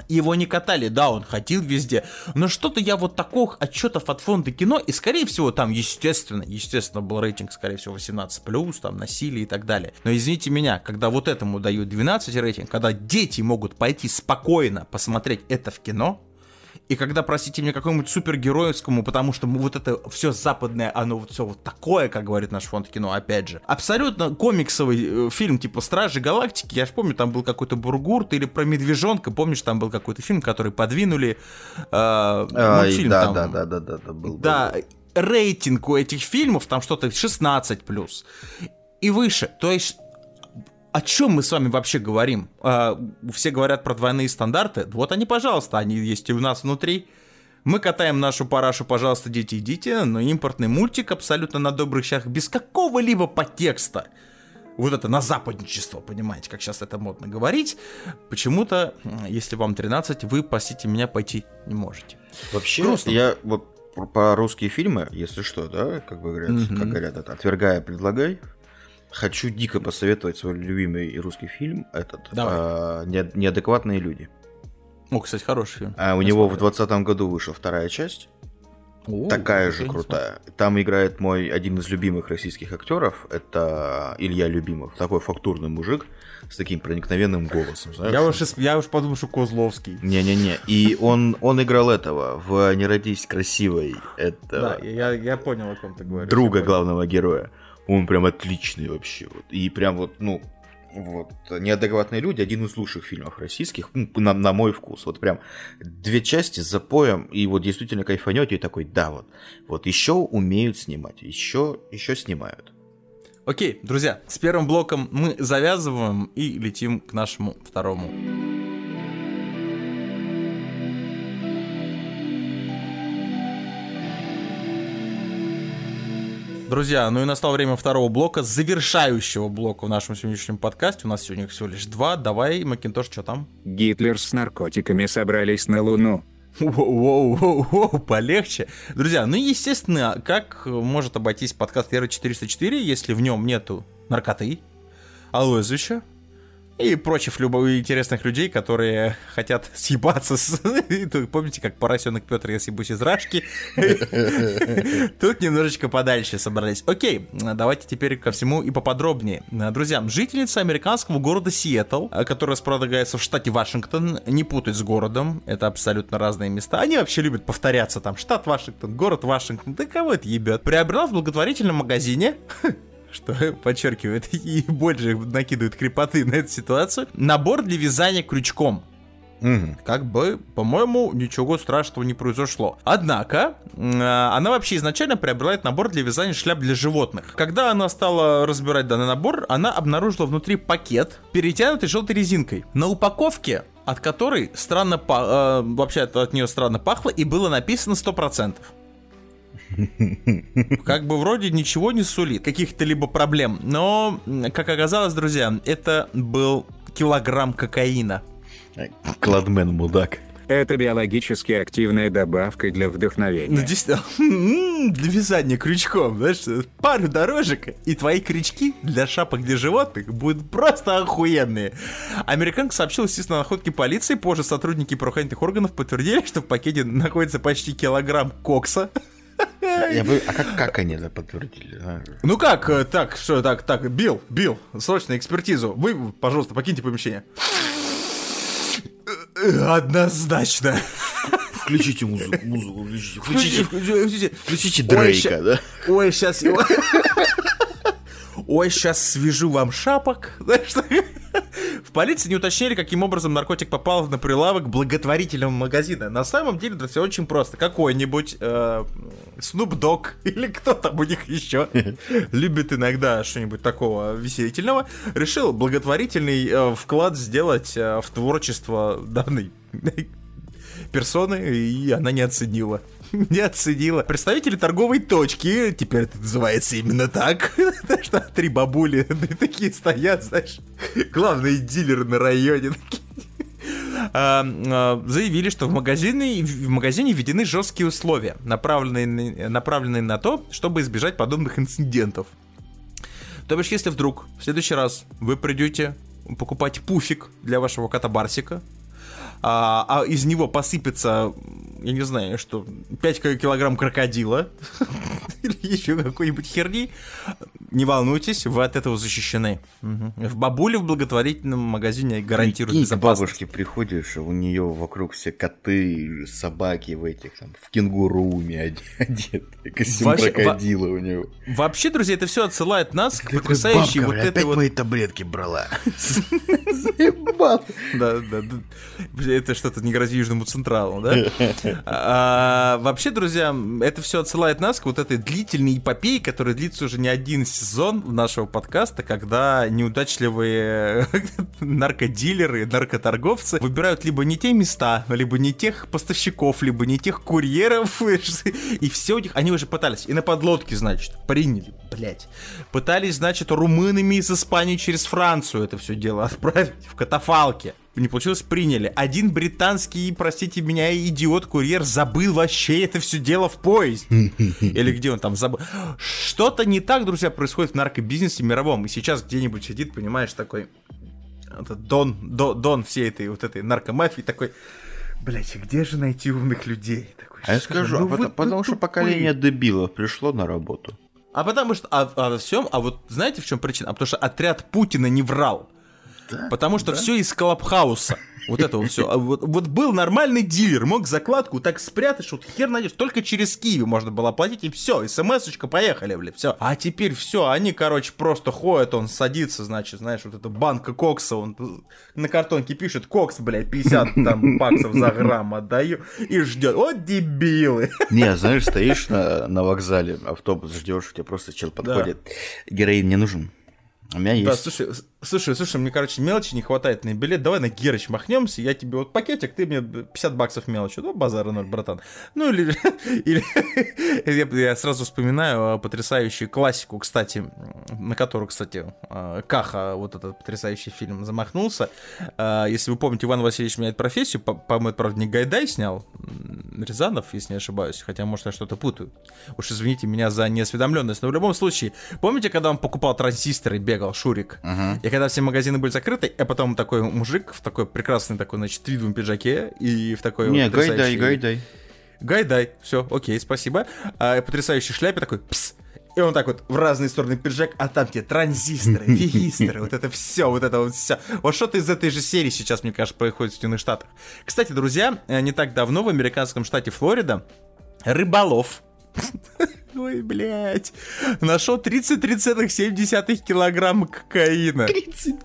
его не катали, да, он ходил везде, но что-то я вот таких отчетов от фонда кино, и скорее всего там, естественно, естественно, был рейтинг, скорее всего, 18+, там, насилие и так далее. Но извините меня, когда вот этому дают 12 рейтинг, когда дети могут пойти спокойно посмотреть это в кино, и когда, простите меня, какому-нибудь супергеройскому, потому что вот это все западное, оно вот все вот такое, как говорит наш фонд кино, опять же. Абсолютно комиксовый э, фильм типа Стражи Галактики, я же помню, там был какой-то Бургурт или про Медвежонка, помнишь, там был какой-то фильм, который подвинули, э, Ай, мультфильм да, там. да, да, да, да, да, был. Да, был. рейтинг у этих фильмов там что-то 16 плюс и выше. То есть о чем мы с вами вообще говорим? А, все говорят про двойные стандарты. Вот они, пожалуйста, они есть и у нас внутри. Мы катаем нашу парашу, пожалуйста, дети, идите, но импортный мультик абсолютно на добрых щах, без какого-либо подтекста. Вот это на западничество, понимаете, как сейчас это модно говорить. Почему-то, если вам 13, вы, простите меня, пойти не можете. Вообще, грустно. я вот про- русские фильмы, если что, да, как бы говорят, Мгм. как говорят, это отвергая, предлагай. Хочу дико посоветовать свой любимый русский фильм, этот Давай. «Не- «Неадекватные люди». О, кстати, хороший фильм. А у него в смотрел. 2020 году вышла вторая часть, О, такая же крутая. Там играет мой один из любимых российских актеров, это Илья Любимов, такой фактурный мужик с таким проникновенным голосом, знаешь? Я уж, я уж подумал, что Козловский. Не-не-не. И он, он играл этого в «Не родись красивой». Это Да, я, я понял, о ком ты говоришь. друга главного героя. Он прям отличный вообще. Вот. И прям вот, ну, вот, «Неадекватные люди» один из лучших фильмов российских, ну, на, на мой вкус. Вот прям две части с запоем, и вот действительно кайфанете, и такой, да, вот, вот еще умеют снимать, еще, еще снимают. Окей, друзья, с первым блоком мы завязываем и летим к нашему второму. Друзья, ну и настало время второго блока, завершающего блока в нашем сегодняшнем подкасте. У нас сегодня их всего лишь два. Давай, Макинтош, что там? Гитлер с наркотиками собрались на Луну. Воу-воу-воу, полегче. Друзья, ну и естественно, как может обойтись подкаст Вера 404, если в нем нету наркоты, алоэзуча и прочих любых интересных людей, которые хотят съебаться с... Помните, как поросенок Петр, я съебусь из рашки? Тут немножечко подальше собрались. Окей, давайте теперь ко всему и поподробнее. Друзья, жительница американского города Сиэтл, которая располагается в штате Вашингтон, не путать с городом, это абсолютно разные места. Они вообще любят повторяться там, штат Вашингтон, город Вашингтон, да кого это ебет? Приобрела в благотворительном магазине что подчеркивает и больше накидывает крепоты на эту ситуацию, набор для вязания крючком. Как бы, по-моему, ничего страшного не произошло. Однако, э, она вообще изначально приобрела этот набор для вязания шляп для животных. Когда она стала разбирать данный набор, она обнаружила внутри пакет, перетянутый желтой резинкой. На упаковке от которой странно па- э, вообще от, от нее странно пахло и было написано 100%. Как бы вроде ничего не сулит, каких-то либо проблем. Но, как оказалось, друзья, это был килограмм кокаина. Кладмен мудак. Это биологически активная добавка для Ну, вдохновения. действительно, м, для вязания крючком, знаешь, пару дорожек, и твои крючки для шапок для животных будут просто охуенные. Американка сообщила, естественно, о находке полиции. Позже сотрудники правоохранительных органов подтвердили, что в пакете находится почти килограмм кокса. Я бы... А как, как они это подтвердили? а? Ну как, э, так, что, так, так, Билл, Билл, срочно экспертизу. Вы, пожалуйста, покиньте помещение. Однозначно. Включите музыку, музыку, включите, Включите, включите, включите. Дрейка, да? Ой, сейчас его... Ой, сейчас свяжу вам шапок. В полиции не уточнили, каким образом наркотик попал на прилавок благотворительного магазина. На самом деле это все очень просто. Какой-нибудь э, Snoop Dogg или кто там у них еще любит иногда что-нибудь такого веселительного, решил благотворительный э, вклад сделать э, в творчество данной персоны, и она не оценила. Не оценила. Представители торговой точки, теперь это называется именно так, что три бабули такие стоят, знаешь, главные дилеры на районе такие. А, а, заявили, что в магазине, в магазине введены жесткие условия, направленные, на- направленные на то, чтобы избежать подобных инцидентов. То бишь, если вдруг в следующий раз вы придете покупать пуфик для вашего кота Барсика, а, а из него посыпется, я не знаю, что 5 килограмм крокодила или еще какой-нибудь херни, не волнуйтесь, вы от этого защищены. В бабуле в благотворительном магазине гарантируют Прикинь, к безопасность. бабушке приходишь, у нее вокруг все коты, собаки в этих там, в кенгуруме оде- одеты, костюм Вообще, во- крокодила у него. Вообще, друзья, это все отсылает нас к потрясающей «Бабка, вот этой опять вот мои таблетки брала. Да, да, да. Это что-то не грозит Южному Централу, да? А, вообще, друзья, это все отсылает нас к вот этой длительной эпопее, которая длится уже не один сезон нашего подкаста, когда неудачливые наркодилеры, наркоторговцы выбирают либо не те места, либо не тех поставщиков, либо не тех курьеров, и все у них, они уже пытались, и на подлодке, значит, приняли, блять, пытались, значит, румынами из Испании через Францию это все дело отправить в катафалке. Не получилось, приняли. Один британский, простите меня, идиот-курьер забыл вообще это все дело в поезде. Или где он там забыл. Что-то не так, друзья, происходит в наркобизнесе мировом. И сейчас где-нибудь сидит, понимаешь, такой... Дон, До- Дон всей этой вот этой наркомафии такой... Блять, где же найти умных людей? Такой, А я «Что же, скажу, ну а потому, потому что тупые». поколение дебилов пришло на работу. А потому что, а, а во всем, а вот знаете в чем причина? А потому что отряд Путина не врал. Потому что все из Клабхауса. Вот это вот все. Вот, вот был нормальный дилер, мог закладку так спрятать, что вот хер найдешь. Только через Киви можно было оплатить, и все, смс-очка, поехали, бля, все. А теперь все, они, короче, просто ходят, он садится, значит, знаешь, вот эта банка кокса, он на картонке пишет, кокс, блядь, 50 там баксов за грамм отдаю, и ждет. Вот дебилы. Не, знаешь, стоишь на, на вокзале, автобус ждешь, у тебя просто чел подходит. Героин не нужен. У меня Да, есть. слушай, с- слушай, слушай, мне, короче, мелочи не хватает на билет. Давай на Герыч махнемся, я тебе вот пакетик, ты мне 50 баксов мелочи. Ну, базара ноль, братан. Ну, или... или я, я сразу вспоминаю а, потрясающую классику, кстати, на которую, кстати, а, Каха, вот этот потрясающий фильм, замахнулся. А, Если вы помните, Иван Васильевич меняет профессию, по- по-моему, правда, не Гайдай снял, Рязанов, если не ошибаюсь, хотя, может, я что-то путаю. Уж извините меня за неосведомленность, но в любом случае, помните, когда он покупал транзисторы, бегал, Шурик? Мгм. И когда все магазины были закрыты, а потом такой мужик в такой прекрасный такой, значит, твидовом пиджаке и в такой Не, вот гайдай, гайдай. Гайдай, все, окей, спасибо. А, потрясающей шляпе такой, пс, и он так вот в разные стороны пиджак, а там те транзисторы, фигисторы, вот это все, вот это вот все. Вот что-то из этой же серии сейчас, мне кажется, происходит в Соединенных Штатах. Кстати, друзья, э, не так давно в американском штате Флорида рыболов Ой, блядь. Нашел 33,7 килограмма кокаина. 30,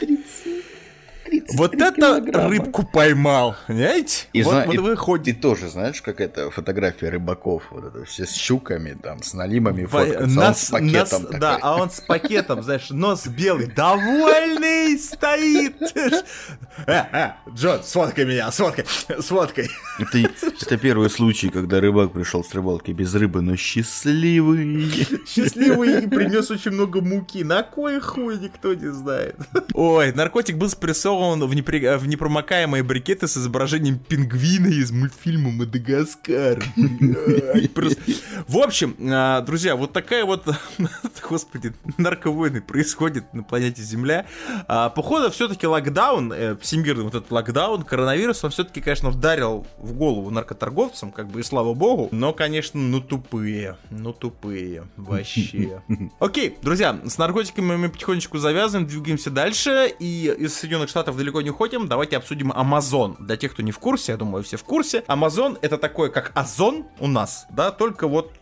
30. Вот это рыбку поймал, понимаете? И, вот, зна- вот и- выходит. Ты тоже знаешь, как это фотография рыбаков, вот это все с щуками, там, с налимами Во- фоткаются, а он нас- с пакетом нас- такой. Да, а он с пакетом, знаешь, нос белый, довольный, стоит. Э, э, Джон, сфоткай меня, сфоткай, сфоткай. Это, это первый случай, когда рыбак пришел с рыбалки без рыбы, но счастливый. Счастливый и принес очень много муки. На кой хуй никто не знает. Ой, наркотик был спрессован в, непри... в непромокаемые брикеты с изображением пингвина из мультфильма «Мадагаскар». В общем, а, друзья, вот такая вот, господи, нарковойны происходит на планете Земля. А, Походу, все-таки локдаун, э, всемирный вот этот локдаун, коронавирус, он все-таки, конечно, вдарил в голову наркоторговцам, как бы и слава богу, но, конечно, ну тупые, ну тупые, вообще. Окей, друзья, с наркотиками мы потихонечку завязываем, двигаемся дальше, и из Соединенных Штатов далеко не уходим, давайте обсудим Amazon. Для тех, кто не в курсе, я думаю, все в курсе, Amazon это такое, как Озон у нас, да, только вот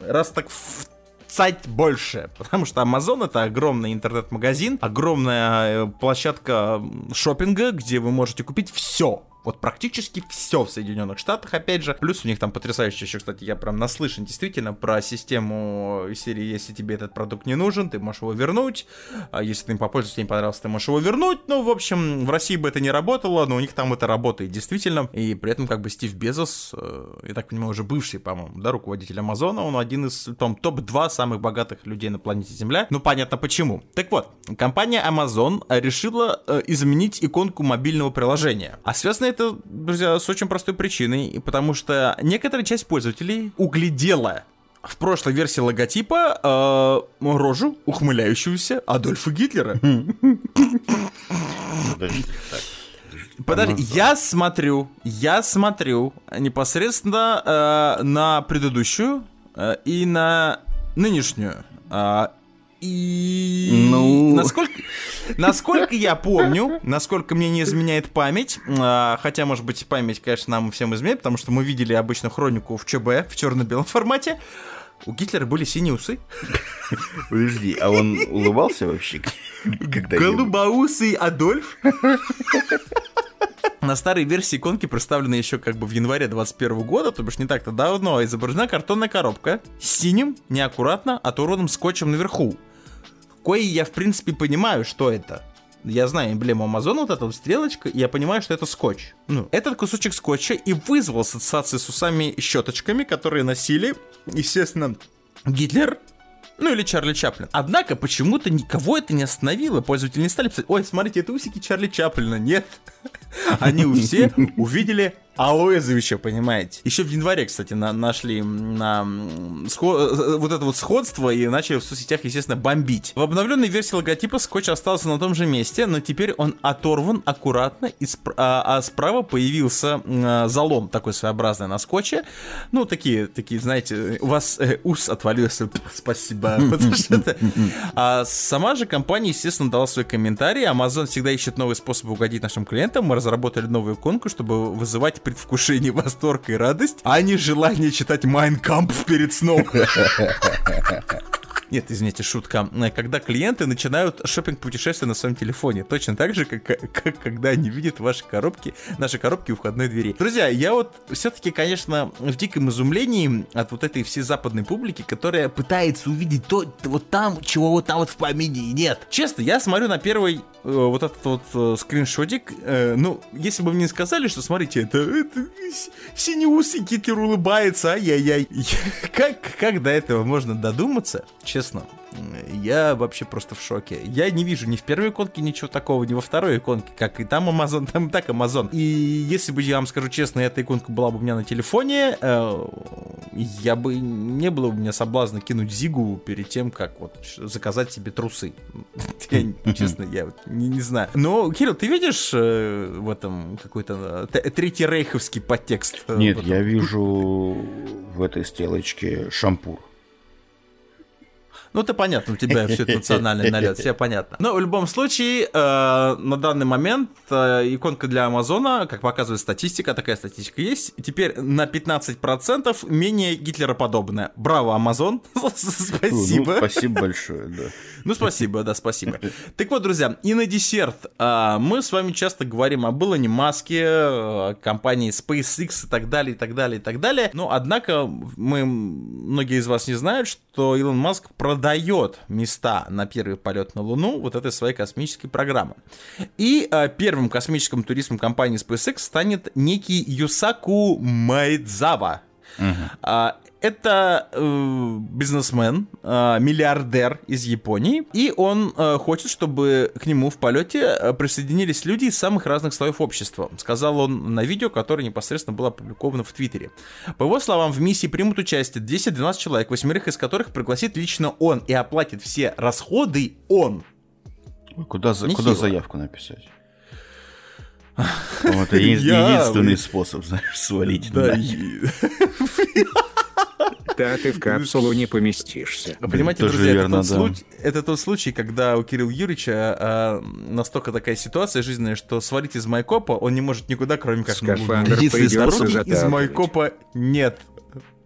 раз так в цать больше, потому что Amazon это огромный интернет-магазин, огромная э, площадка шопинга, где вы можете купить все. Вот практически все в Соединенных Штатах, опять же. Плюс у них там потрясающе еще, кстати, я прям наслышан действительно про систему серии, если тебе этот продукт не нужен, ты можешь его вернуть. А если ты им попользовался, тебе не понравился, ты можешь его вернуть. Ну, в общем, в России бы это не работало, но у них там это работает действительно. И при этом как бы Стив Безос, э, я так понимаю, уже бывший, по-моему, да, руководитель Амазона, он один из там топ-2 самых богатых людей на планете Земля. Ну, понятно почему. Так вот, компания Amazon решила э, изменить иконку мобильного приложения. А связано это, друзья, с очень простой причиной, потому что некоторая часть пользователей углядела в прошлой версии логотипа э, рожу ухмыляющуюся Адольфа Гитлера. Подожди, я смотрю, я смотрю непосредственно э, на предыдущую э, и на нынешнюю. А, и Ну. насколько, насколько я помню, насколько мне не изменяет память, а, хотя, может быть, память, конечно, нам всем изменяет, потому что мы видели обычно хронику в ЧБ в черно-белом формате. У Гитлера были синие усы. Подожди, а он улыбался вообще? Голубоусый Адольф. На старой версии иконки представлена еще как бы в январе 21 года, то бишь не так-то давно, изображена картонная коробка с синим, неаккуратно оторванным скотчем наверху. Кое я, в принципе, понимаю, что это. Я знаю эмблему Амазона, вот эта вот стрелочка, и я понимаю, что это скотч. Ну, этот кусочек скотча и вызвал ассоциации с усами и щеточками, которые носили, естественно, Гитлер, ну или Чарли Чаплин. Однако почему-то никого это не остановило. Пользователи не стали писать, ой, смотрите, это усики Чарли Чаплина. Нет. Они все увидели Алоэзовича, понимаете. Еще в январе, кстати, на- нашли на м, схо- э, вот это вот сходство и начали в соцсетях, естественно, бомбить. В обновленной версии логотипа скотч остался на том же месте, но теперь он оторван аккуратно, и спр- а, а справа появился а, залом такой своеобразный на скотче. Ну, такие, такие, знаете, у вас э, ус отвалился, спасибо. А сама же компания, естественно, дала свой комментарий. Amazon всегда ищет новые способы угодить нашим клиентам. Мы разработали новую иконку, чтобы вызывать предвкушение, восторг и радость, а не желание читать Майнкамп перед сном. Нет, извините, шутка. Когда клиенты начинают шопинг путешествия на своем телефоне, точно так же, как, как когда они видят ваши коробки, наши коробки у входной двери. Друзья, я вот все-таки, конечно, в диком изумлении от вот этой всей западной публики, которая пытается увидеть то, вот там, чего вот там вот в помине нет. Честно, я смотрю на первый э, вот этот вот э, скриншотик, э, ну, если бы мне сказали, что, смотрите, это, это синеусый Гитлер улыбается, ай-яй-яй. Как, как до этого можно додуматься? Честно, м, я вообще просто в шоке. Я не вижу ни в первой иконке ничего такого, ни во второй иконке, как и там Amazon, там и так Amazon. И если бы я вам скажу честно, эта иконка была бы у меня на телефоне, э, я бы не было бы у меня соблазна кинуть Зигу перед тем, как вот заказать себе трусы. Честно, я не, знаю. Но, Кирилл, ты видишь э, в этом какой-то э, третий рейховский подтекст? э, Нет, я вижу в этой стрелочке шампур. Ну, это понятно, у тебя все это национальный налет, все понятно. Но в любом случае, э, на данный момент э, иконка для Амазона, как показывает статистика, такая статистика есть, теперь на 15% менее гитлероподобная. Браво, Амазон, спасибо. Ну, спасибо большое, да. Ну, спасибо, да, спасибо. Так вот, друзья, и на десерт. а, Мы с вами часто говорим об Илоне Маске, э, компании SpaceX и так далее, и так далее, и так далее. Но, однако, мы, многие из вас не знают, что Илон Маск продолжает продает места на первый полет на Луну вот этой своей космической программы. И э, первым космическим туристом компании SpaceX станет некий Юсаку Майдзава. А, это э, бизнесмен, э, миллиардер из Японии, и он э, хочет, чтобы к нему в полете э, присоединились люди из самых разных слоев общества, сказал он на видео, которое непосредственно было опубликовано в Твиттере. По его словам, в миссии примут участие 10-12 человек, восьмерых из которых пригласит лично он и оплатит все расходы он. Куда, за, Нехило. куда заявку написать? Это единственный способ, знаешь, свалить. Да, Да ты в капсулу не поместишься. Понимаете, тоже друзья, верно, это, тот да. случай, это тот случай, когда у Кирилла Юрьевича а, настолько такая ситуация жизненная, что свалить из Майкопа он не может никуда, кроме как. Скафандр Единственный способ из. Майкопа нет.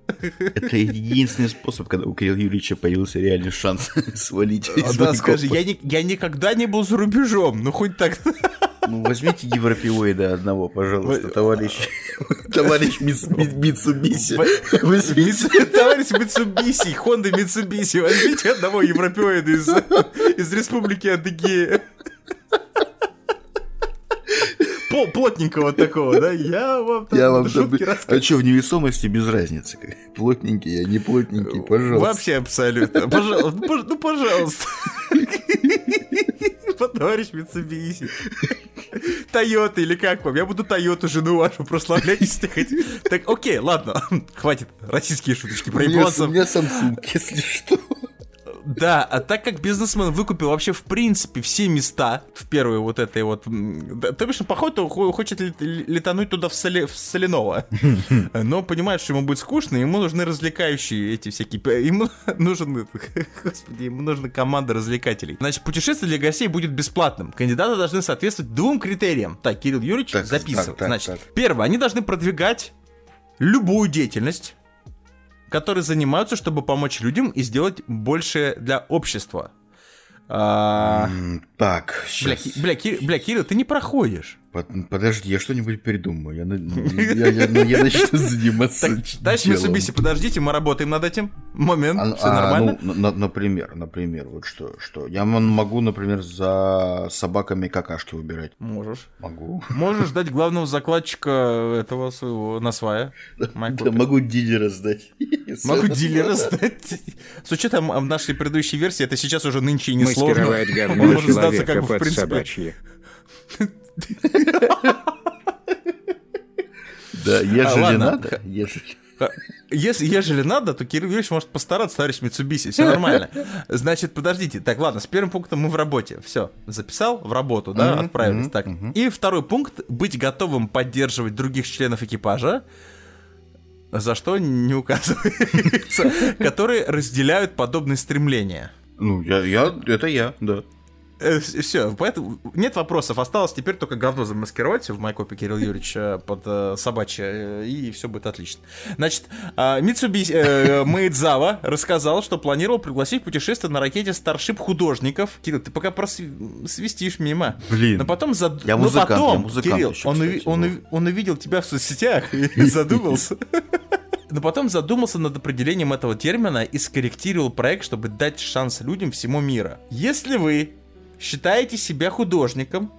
Это единственный способ, когда у Кирилла Юрьевича появился реальный шанс свалить. А, из да, Майкопа. скажи, я, ни- я никогда не был за рубежом, ну хоть так. Ну, возьмите европеоида одного, пожалуйста, товарищ. Товарищ Митс- Мит- Митсубиси. Товарищ Митсубиси, Хонда Митсубиси, возьмите одного европеоида из, из республики Адыгея. Плотненького такого, да? Я вам, Я вам шутки рассказываю. А что, в невесомости без разницы? Плотненький, а не плотненький, пожалуйста. Вообще абсолютно. Пожалуйста, ну, ну пожалуйста. Товарищ Митсубиси. Тойота или как вам? Я буду Тойоту жену вашу прославлять, если хотите. Так, окей, ладно. Хватит российские шуточки про японцев. у меня Samsung, если что. Да, а так как бизнесмен выкупил вообще в принципе все места в первой вот этой вот... То бишь, походу, хо- хочет лет- летануть туда в, Соли- в Соленово. Но понимает, что ему будет скучно, ему нужны развлекающие эти всякие... Ему нужен... Господи, ему нужна команда развлекателей. Значит, путешествие для гостей будет бесплатным. Кандидаты должны соответствовать двум критериям. Так, Кирилл Юрьевич, записывай. Значит, первое, они должны продвигать любую деятельность, которые занимаются, чтобы помочь людям и сделать больше для общества. А, Так, Бля, сейчас. Ки- бля, Ки- бля, Кирилл, ты не проходишь. Подожди, я что-нибудь придумаю. Я, на- я- я- ну, я начну заниматься делом. Mitsubishi, подождите, мы работаем над этим. Момент, А, все а, нормально. ну, на- например, например, вот что, что. Я могу, например, за собаками какашки убирать. Можешь. Могу. Можешь ждать главного закладчика этого своего насвая. Да, могу дилера сдать. Могу дилера сдать. С учетом а, нашей предыдущей версии, это сейчас уже нынче и не сложно. Он может сдаться как бы в принципе. Да, ежели ладно. надо, ежели. Если, ежели надо, то Кирилл Юрьевич может постараться, товарищ Митсубиси, все нормально. Значит, подождите. Так, ладно, с первым пунктом мы в работе. Все, записал в работу, да, Мгм, отправились. мгм, Так. мгм. И второй пункт быть готовым поддерживать других членов экипажа. За что не указывается, которые разделяют подобные стремления. Ну, я, я, это я, да. Все, поэтому нет вопросов. Осталось теперь только говно замаскировать в майкопе Кирилл Юрьевич э, под э, собачье, э, и все будет отлично. Значит, э, Митсубиси э, Мэйдзава рассказал, что планировал пригласить в путешествие на ракете Starship художников. Кирилл, ты пока просвистишь мимо. Блин. Но потом, зад... Я но музыкант, я потом, музыкант Кирилл, еще, он, кстати, он, уви- он увидел тебя в соцсетях и задумался. Но потом задумался над определением этого термина и скорректировал проект, чтобы дать шанс людям всему мира. Если вы считаете себя художником,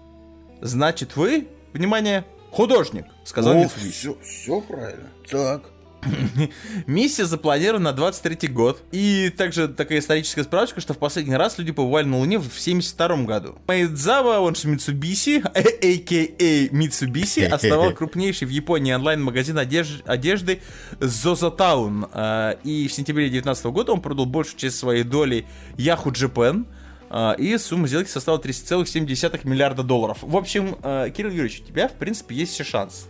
значит вы, внимание, художник, сказал О, все, все правильно. Так. Миссия запланирована на 23 год. И также такая историческая справочка, что в последний раз люди побывали на Луне в 72 году. Майдзава, он же Митсубиси, а.к.а. Митсубиси, основал крупнейший в Японии онлайн-магазин одеж- одежды Zozatown. А, И в сентябре 2019 года он продал большую часть своей доли Yahoo Japan. А, И сумма сделки составила 30,7 миллиарда долларов. В общем, а, Кирилл Юрьевич, у тебя, в принципе, есть все шанс.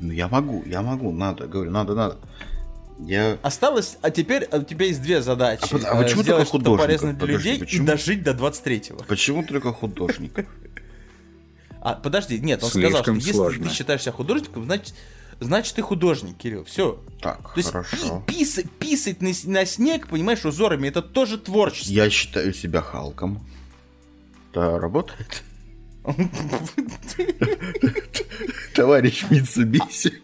Ну, я могу, я могу, надо, говорю, надо, надо. Я... Осталось, а теперь у тебя есть две задачи. А а почему Э, сделать только что-то художников? полезное для Подожди, людей почему? и дожить до 23-го. Почему только художник? А, подожди, нет, он сказал, что если сложно. ты считаешь себя художником, значит, значит ты художник, Кирилл. Все. Так, То есть хорошо. пи- писать, писать на, на снег, понимаешь, узорами, это тоже творчество. Я считаю себя Халком. Да, работает. Товарищ Митсубиси.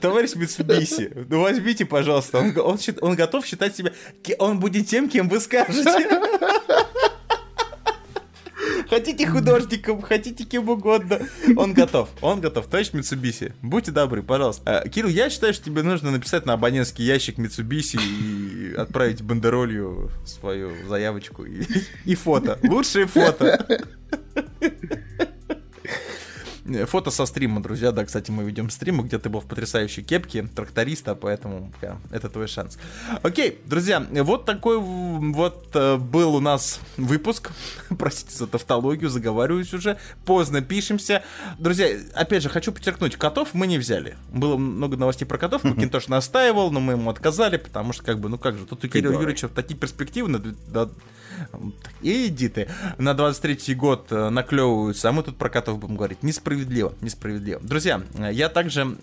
Товарищ Митсубиси, ну возьмите, пожалуйста, он, он, он готов считать себя, он будет тем, кем вы скажете. Хотите художником, хотите кем угодно. Он готов, он готов. Товарищ Митсубиси, будьте добры, пожалуйста. Э, Кирилл, я считаю, что тебе нужно написать на абонентский ящик Митсубиси и отправить бандеролью свою заявочку и, и фото. Лучшие фото. Э, Фото со стрима, друзья. Да, кстати, мы ведем стрим, где ты был в потрясающей кепке тракториста, поэтому прям, это твой шанс. Окей, друзья, вот такой вот э, был у нас выпуск. Простите за тавтологию, заговариваюсь уже. Поздно пишемся. Друзья, опять же, хочу подчеркнуть, котов мы не взяли. Было много новостей про котов, Макинтош настаивал, но мы ему отказали, потому что, как бы, ну как же, тут у Кирилла. Юрьевича такие перспективы на Иди ты. На 23-й год э, наклевываются, а мы тут про котов будем говорить. Несправедливо, несправедливо. Друзья, э, я также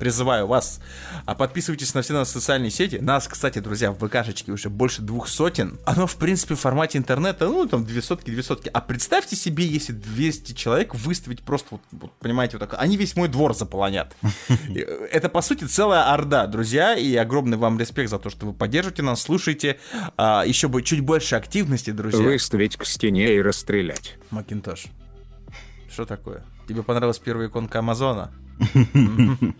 призываю вас, а подписывайтесь на все наши социальные сети. Нас, кстати, друзья, в ВКшечке уже больше двух сотен. Оно, в принципе, в формате интернета, ну, там, две сотки, две сотки. А представьте себе, если 200 человек выставить просто, вот, вот, понимаете, вот так, они весь мой двор заполонят. Это, по сути, целая орда, друзья, и огромный вам респект за то, что вы поддерживаете нас, слушаете. А, еще бы чуть больше активности, друзья. Выставить к стене и расстрелять. Макинтош, что такое? Тебе понравилась первая иконка Амазона?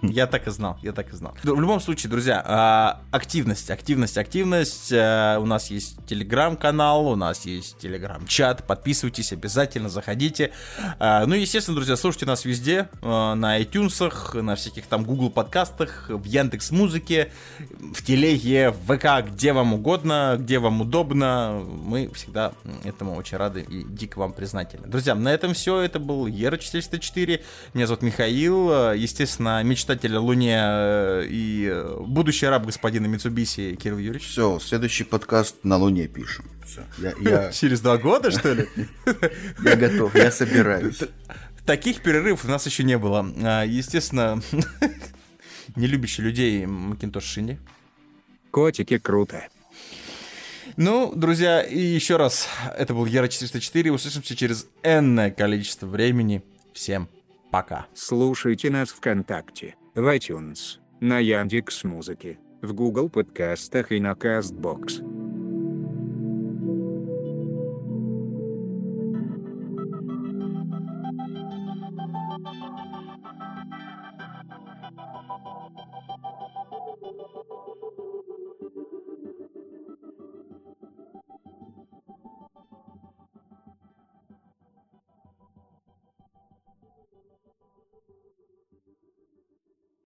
Я так и знал, я так и знал. В любом случае, друзья, а, активность, активность, активность. А, У нас есть телеграм-канал, у нас есть телеграм-чат. Подписывайтесь, обязательно заходите. А, Ну и, естественно, друзья, слушайте нас везде, а, на iTunes, на всяких там Google подкастах, в Яндекс Музыке, в Телеге, в ВК, где вам угодно, где вам удобно. Мы всегда этому очень рады и дико вам признательны. Друзья, на этом все. Это был Ера 404. Меня зовут Михаил. Естественно, мечтатель о Луне э, и э, будущий раб господина Митсубиси Кирилл Юрьевич. Все, следующий подкаст на Луне пишем. Все, я, я, Через два года, что ли? я готов, я собираюсь. Таких перерывов у нас еще не было. А, Естественно, не любящий людей Макинтош Шини. Котики круто. Ну, друзья, и еще раз, это был Ера 404. Услышимся через энное количество времени. Всем пока. Слушайте нас ВКонтакте, в iTunes, на Яндекс Музыке, в Google подкастах и на Castbox.